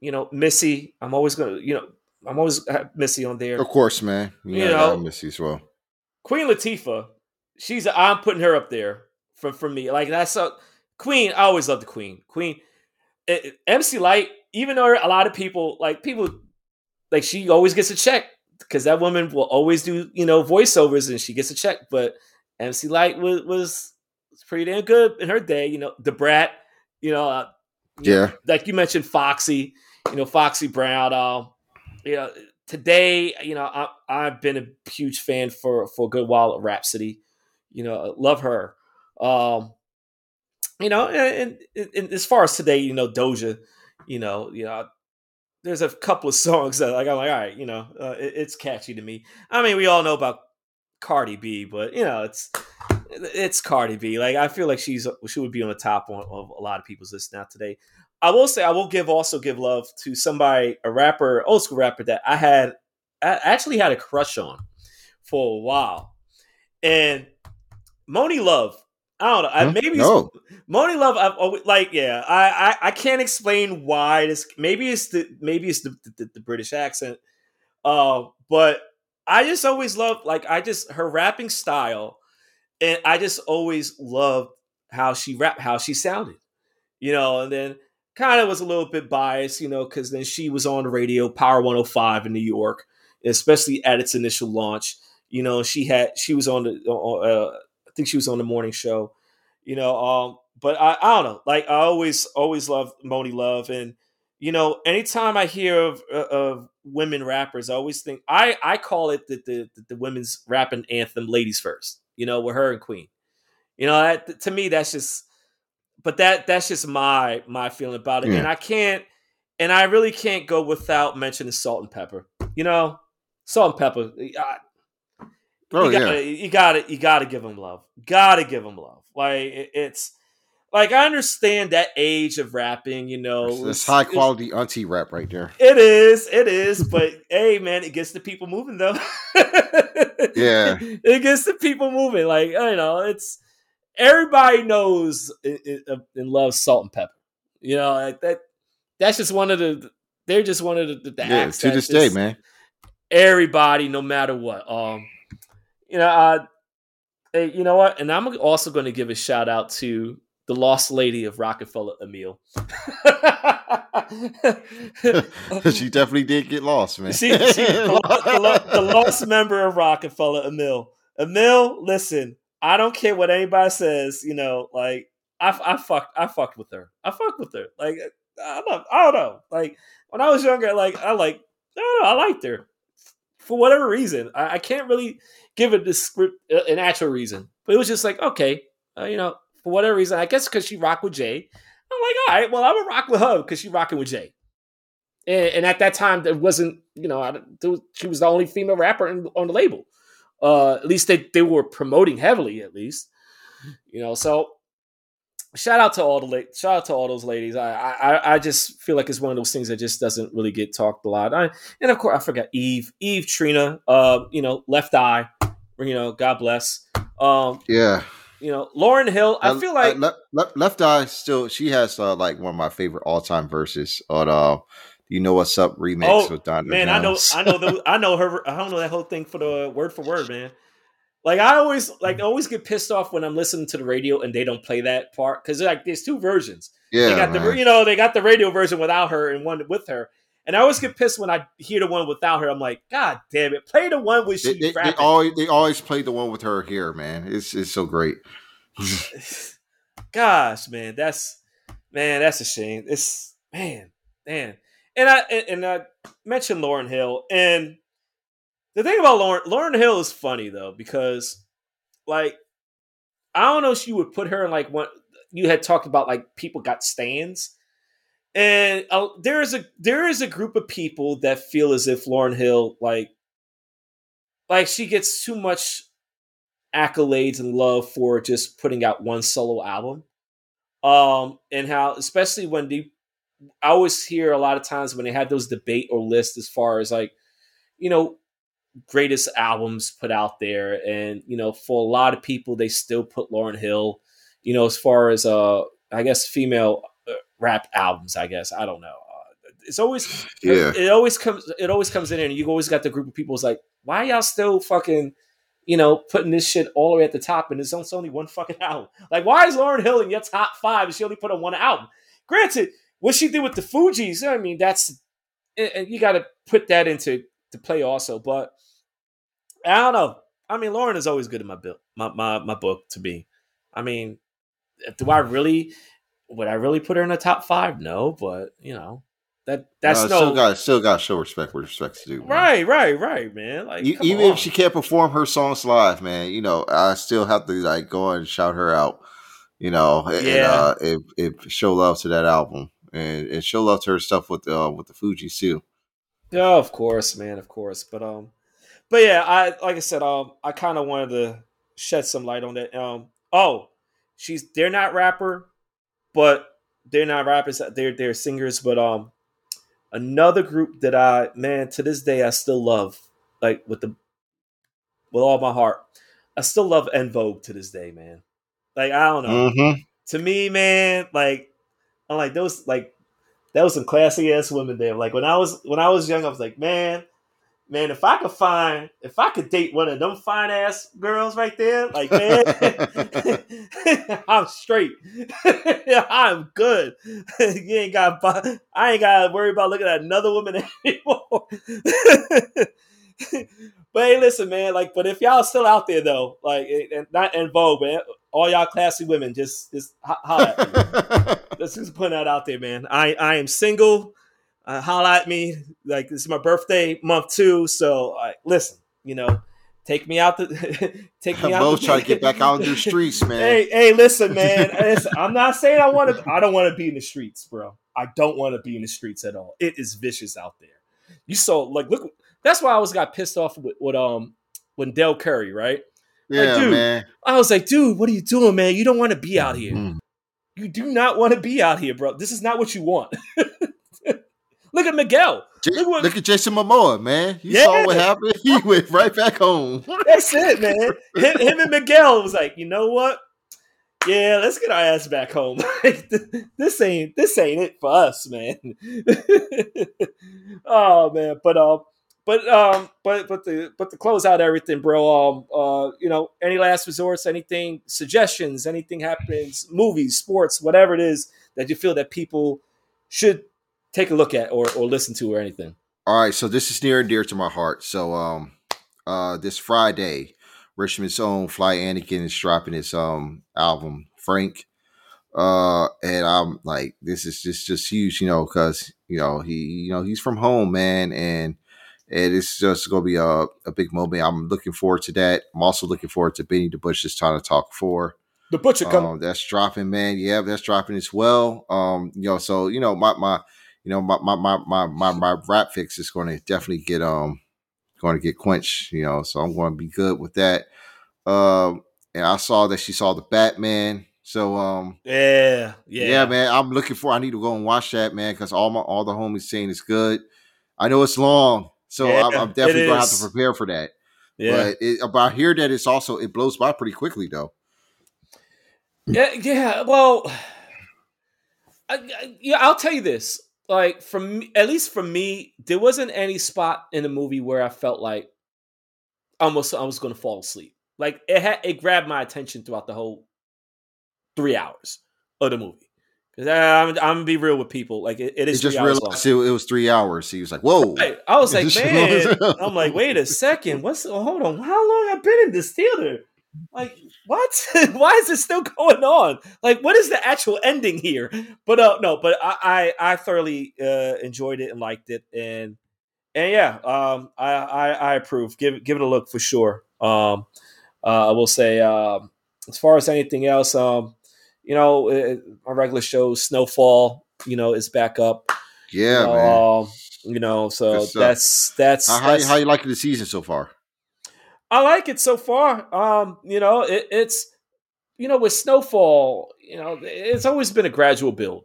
you know, Missy. I'm always going to. You know, I'm always Missy on there. Of course, man. You Yeah, know- I miss you as well. Queen Latifah. She's. I'm putting her up there for for me. Like that's a Queen. I always love the Queen. Queen. eh, eh, MC Lyte. Even though a lot of people like people like she always gets a check because that woman will always do you know voiceovers and she gets a check. But MC Lyte was was, pretty damn good in her day. You know, Da Brat. You know, uh, Yeah. like you mentioned Foxy, you know, Foxy Brown. Um, you know, today, you know, I, I've been a huge fan for for a good while of Rapsody. You know, love her. Um, you know, and, and, and as far as today, you know, Doja, you know, you know, there's a couple of songs that like I'm like, all right, you know, uh, it, it's catchy to me. I mean, we all know about Cardi B, but you know, it's it's Cardi B. Like I feel like she's she would be on the top of a lot of people's list now today. I will say I will give also give love to somebody a rapper, old school rapper that I had I actually had a crush on for a while, and Monie Love. I don't know. Huh? maybe No. Monie Love. I've always like yeah. I, I I can't explain why this. Maybe it's the maybe it's the the, the British accent. Uh, but I just always love like I just her rapping style, and I just always loved how she rap how she sounded, you know. And then kind of was a little bit biased, you know, because then she was on the radio, Power 105 in New York, especially at its initial launch. You know, she had she was on the uh, think she was on the morning show, you know. Um, but I, I don't know, like I always always love Monie Love, and you know, anytime I hear of uh, of women rappers, I always think I I call it the the, the women's rapping anthem, "Ladies First. You know, with her and Queen. You know, that, to me, that's just. But that that's just my my feeling about it, Yeah. and I can't, and I really can't go without mentioning Salt-N-Pepa. You know, Salt-N-Pepa. I, Oh you yeah. gotta, you gotta, you gotta give them love. Gotta give them love. Like it- it's, like I understand that age of rapping. You know, it's- high quality auntie rap right there. It is, it is. But hey, man, it gets the people moving though. Yeah. it gets the people moving. Like you know, it's everybody knows uh, and loves Salt-N-Pepa. You know, like that. That's just one of the. They're just one of the, the, Yeah, to this day, man. everybody, no matter what. Um, you know, uh, hey, you know what? And I'm also going to give a shout out to the lost lady of Roc-A-Fella, Amil. she definitely did get lost, man. she, she the, the, lost member of Roc-A-Fella, Amil. Amil, listen, I don't care what anybody says. You know, like I, I fucked, I fucked with her. I fucked with her. Like I don't, I don't know. Like when I was younger, like I like, I don't know, I liked her for whatever reason. I, I can't really give this script an actual reason, but it was just like okay, uh, you know, for whatever reason. I guess because she rocked with Jay. I'm like, all right, well, I'm gonna rock with her because she rocking with Jay. And, and at that time, there wasn't, you know, I, was, she was the only female rapper in, on the label. Uh, at least they, they were promoting heavily, at least, you know. So shout out to all the la- shout out to all those ladies. I, I I just feel like it's one of those things that just doesn't really get talked a lot. I, and of course, I forgot Eve, Eve Trina. Uh, you know, Left Eye. You know, God bless. Um, yeah. you know, Lauryn Hill. I Uh, feel uh, like left, left, left eye still she has uh, like one of my favorite all time verses on uh you know what's up remix Oh, with Don man, I know, I know, the, I know her. I don't know that whole thing for the word for word, man. Like I always, like, I always get pissed off when I'm listening to the radio and they don't play that part because like there's two versions. yeah, they got man. the, you know, they got the radio version without her and one with her. And I always get pissed when I hear the one without her. I'm like, God damn it, play the one with they, she they, they rapping. always they always play the one with her here, man. It's it's so great. Gosh, man, that's man, that's a shame. It's man, man, and I and I mentioned Lauryn Hill, and the thing about Lauryn Lauryn Hill is funny though because like I don't know if you would put her in like one. You had talked about like people got stands, and uh, there is a there is a group of people that feel as if Lauryn Hill like like she gets too much accolades and love for just putting out one solo album. Um, and how, especially when they, I always hear a lot of times when they have those debate or lists as far as like, you know, greatest albums put out there. And, you know, for a lot of people, they still put Lauryn Hill, you know, as far as, uh, I guess female uh, rap albums. I guess I don't know. Uh, it's always Yeah. It always comes. It always comes in, and you've always got the group of people. It's like, why y'all still fucking, you know, putting this shit all the way at the top, and it's only one fucking album. Like, why is Lauryn Hill in your top five? And she only put on one album. Granted, what she did with the Fugees, I mean, that's and- and you got to put that into to play also. But I don't know. I mean, Lauryn is always good in my bill, my my my book to be. I mean, do I really? Would I really put her in the top five? No, but you know that that's Uh, no still got still got to show respect where respect's due. man. right, right, right, man. Like come even on. if she can't perform her songs live, man, you know, I still have to like go and shout her out, you know, and, and, Yeah. uh, and show love to that album and, and show love to her stuff with uh, with the Fuji too. Yeah, of course, man, of course. But um, but yeah, I like I said, um, I kind of wanted to shed some light on that. Um, oh, she's they're not rapper, but they're not rappers. They're they're singers. But um, another group that I man to this day I still love, like with the with all my heart, I still love En Vogue to this day, man. Like I don't know Mm-hmm. to me, man, like I'm like those like that was some classy ass women there. Like when I was when I was young, I was like, man, man, if I could find if I could date one of them fine ass girls right there, like man, I'm straight. I'm good. you ain't got I ain't gotta worry about looking at another woman anymore. but hey, listen, man. Like, but if y'all still out there though, like, and not in vogue, man. All y'all classy women, just just ho- holla at. Let's just put that out there, man. I I am single. Uh, holla at me. Like this is my birthday month too. So like, listen, you know, take me out the take me out. Both the- trying to get back out in the streets, man. Hey, hey, listen, man. Listen, I'm not saying I want to. I don't want to be in the streets, bro. I don't want to be in the streets at all. It is vicious out there. You saw, like, look. That's why I always got pissed off with, with um when Dell Curry, right? yeah, dude, man. I was like, dude, what are you doing, man? You don't want to be out here. Mm. You do not want to be out here, bro. This is not what you want. Look at Miguel. J- Look look, at Jason Momoa, man. You Yeah. saw what happened. He went right back home. That's it, man. Him, him and Miguel was like, you know what? Yeah, let's get our ass back home. This ain't this ain't it for us, man. oh man, but um, but um, but but the but to close out everything, bro. Um, uh, you know, any last resorts, anything, suggestions, anything happens, movies, sports, whatever it is that you feel that people should take a look at or or listen to or anything. All right, so this is near and dear to my heart. So um uh this Friday, Richmond's own Fly Anakin is dropping his um album, Frank. Uh and I'm like, this is just just huge, you know, because you know, he you know, he's from home, man, and and it's just gonna be a, a big moment. I'm looking forward to that. I'm also looking forward to Benny the Butch this time to talk for. The butcher. Um, that's dropping, man. Yeah, that's dropping as well. Um, you know, so you know, my my, you know, my my my my my, my rap fix is going to definitely get um going to get quenched. You know, so I'm going to be good with that. Um, and I saw that she saw the Batman. So um, yeah, yeah, yeah, man, I'm looking for. I need to go and watch that, man, because all my all the homies saying it's good. I know it's long, so I'm, I'm definitely gonna have to prepare for that. yeah. But, it, but I hear that it's also it blows by pretty quickly though. Yeah, yeah. Well, I, I- yeah, I'll tell you this. Like, from me, at least for me, there wasn't any spot in the movie where I felt like almost I was going to fall asleep. Like it had it grabbed my attention throughout the whole three hours of the movie. Because uh, I'm, I'm gonna be real with people. Like it, it He just three hours realized it, it was three hours. He was like, "Whoa!" Right. I was like, man, long as hell. I'm like, wait a second. What's oh, hold on? How long I've been in this theater? Like, what? Why is this still going on? Like, what is the actual ending here? But uh no, but I I, I thoroughly uh enjoyed it and liked it. And and yeah, um I I, I approve. Give it give it a look for sure. Um uh I will say um as far as anything else, um, you know, uh, my regular shows, Snowfall, you know, is back up. Yeah, you know, man. um, you know, so that's that's, How, how, that's how you liking the season so far? I like it so far. Um, you know, it, it's you know with Snowfall, you know, it's always been a gradual build,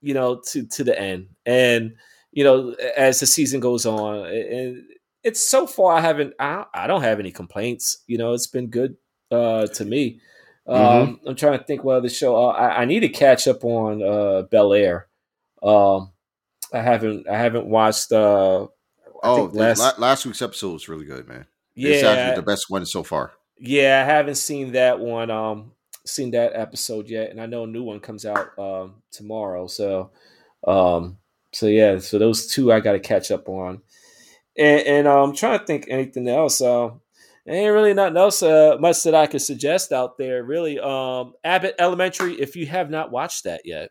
you know, to to the end, and you know, as the season goes on, and it's so far I haven't, I, I don't have any complaints. You know, it's been good uh to me. Um, mm-hmm. I'm trying to think what other show. Uh, I, I, need to catch up on uh, Bel Air. Um, I haven't I haven't watched. Uh, oh, last last week's episode was really good, man. Yeah, it's actually the best one so far. Yeah, I haven't seen that one. Um, seen that episode yet, and I know a new one comes out um, tomorrow. So, um, so yeah, so those two I got to catch up on, and, and um, I'm trying to think anything else. Uh, ain't really nothing else uh, much that I could suggest out there. Really, um, Abbott Elementary. If you have not watched that yet,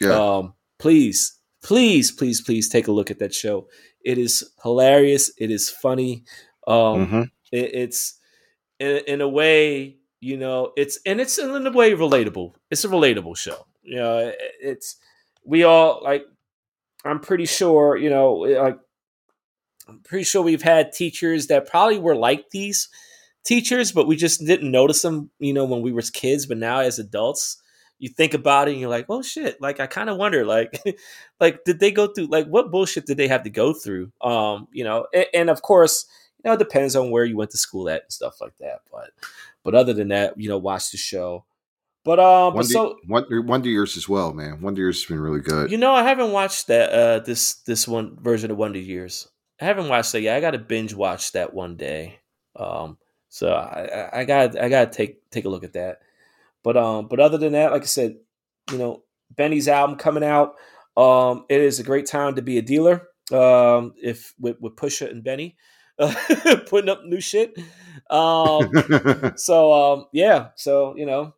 yeah, um, please, please, please, please take a look at that show. It is hilarious. It is funny. Um, mm-hmm. it, it's in, in a way you know it's and it's in a way relatable. It's a relatable show. You know it's we all like i'm pretty sure you know like i'm pretty sure we've had teachers that probably were like these teachers but we just didn't notice them you know when we were kids but now as adults you think about it and you're like oh shit. Like i kind of wonder like like did they go through like what bullshit did they have to go through? Um you know and, and of course know it depends on where you went to school at and stuff like that but but other than that, you know, watch the show. But um, Wonder, but so Wonder, Wonder Years as well, man. Wonder Years has been really good. You know, I haven't watched that uh this this one version of Wonder Years. I haven't watched that yet. I got to binge watch that one day. Um, so I, I got I got to take take a look at that. But um, but other than that, like I said, you know, Benny's album coming out. Um, it is a great time to be a dealer. Um, if with with Pusha and Benny, uh, putting up new shit. Um, so um, yeah, so you know,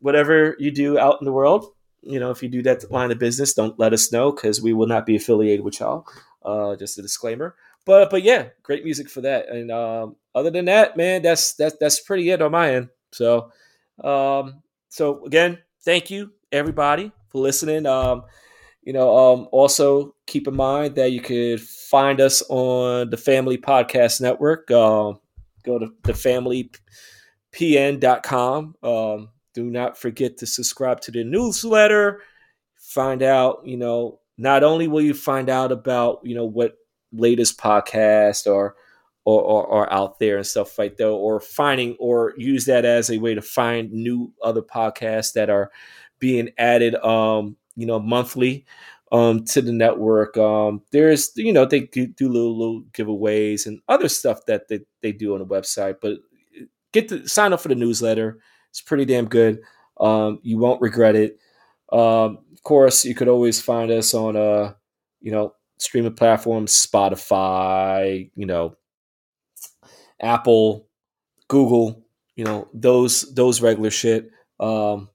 whatever you do out in the world, you know, if you do that line of business, don't let us know because we will not be affiliated with y'all. Uh, just a disclaimer. But but yeah, great music for that. And um, other than that, man, that's that's that's pretty it on my end. So um, so again, thank you everybody for listening. Um, you know, um, also keep in mind that you could find us on the Family Podcast Network. Um, go to thefamilypn.com. Um, do not forget to subscribe to the newsletter. Find out, you know, not only will you find out about, you know, what latest podcast or or, or, or out there and stuff like that, or finding or use that as a way to find new other podcasts that are being added um, you know, monthly um, to the network. Um, there's, you know, they do, little, little giveaways and other stuff that they, they do on the website. But get to sign up for the newsletter. It's pretty damn good. Um, you won't regret it. Um, of course, you could always find us on, uh, you know, streaming platforms, Spotify, you know, Apple, Google, you know, those those regular shit. Um,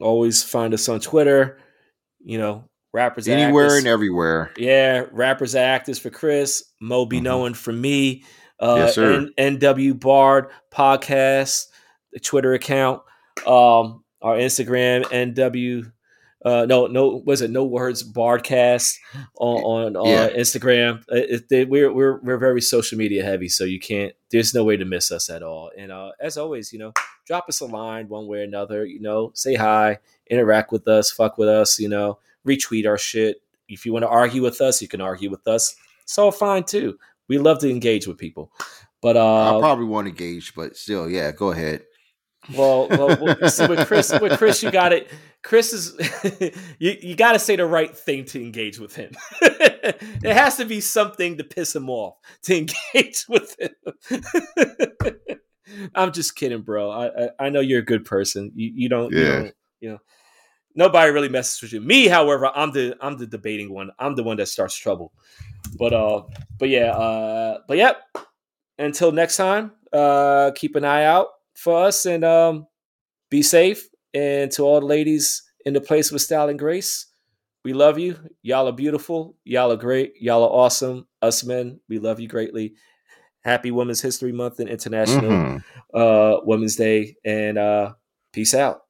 always find us on Twitter you know, rappers anywhere and everywhere. Yeah, rappers actors for Chris, Moby mm-hmm. Knowing for me. Uh, yes, sir. N- NW Bard podcast, the Twitter account, um, our Instagram, NW. Uh, no, no, was it no words Bardcast on on, yeah. Instagram? It, it, we're we're we're very social media heavy, so you can't. There's no way to miss us at all. And uh, as always, you know, drop us a line one way or another. You know, say hi, interact with us, fuck with us, you know, retweet our shit. If you want to argue with us, you can argue with us. It's all fine too. We love to engage with people. But uh, I probably won't engage, but still, yeah, go ahead. Well, well, see with Chris, with Chris, you got it. Chris is you, you got to say the right thing to engage with him. it has to be something to piss him off to engage with him. I'm just kidding, bro. I, I, I know you're a good person. You you don't yeah. you, don't, you know nobody really messes with you. Me, however, I'm the I'm the debating one. I'm the one that starts trouble. But uh, but yeah, uh, but yep. Until next time, uh, keep an eye out for us and um, be safe. And to all the ladies in the place with style and grace, we love you. Y'all are beautiful. Y'all are great. Y'all are awesome. Us men, we love you greatly. Happy Women's History Month and International mm-hmm. uh, Women's Day, and uh, peace out.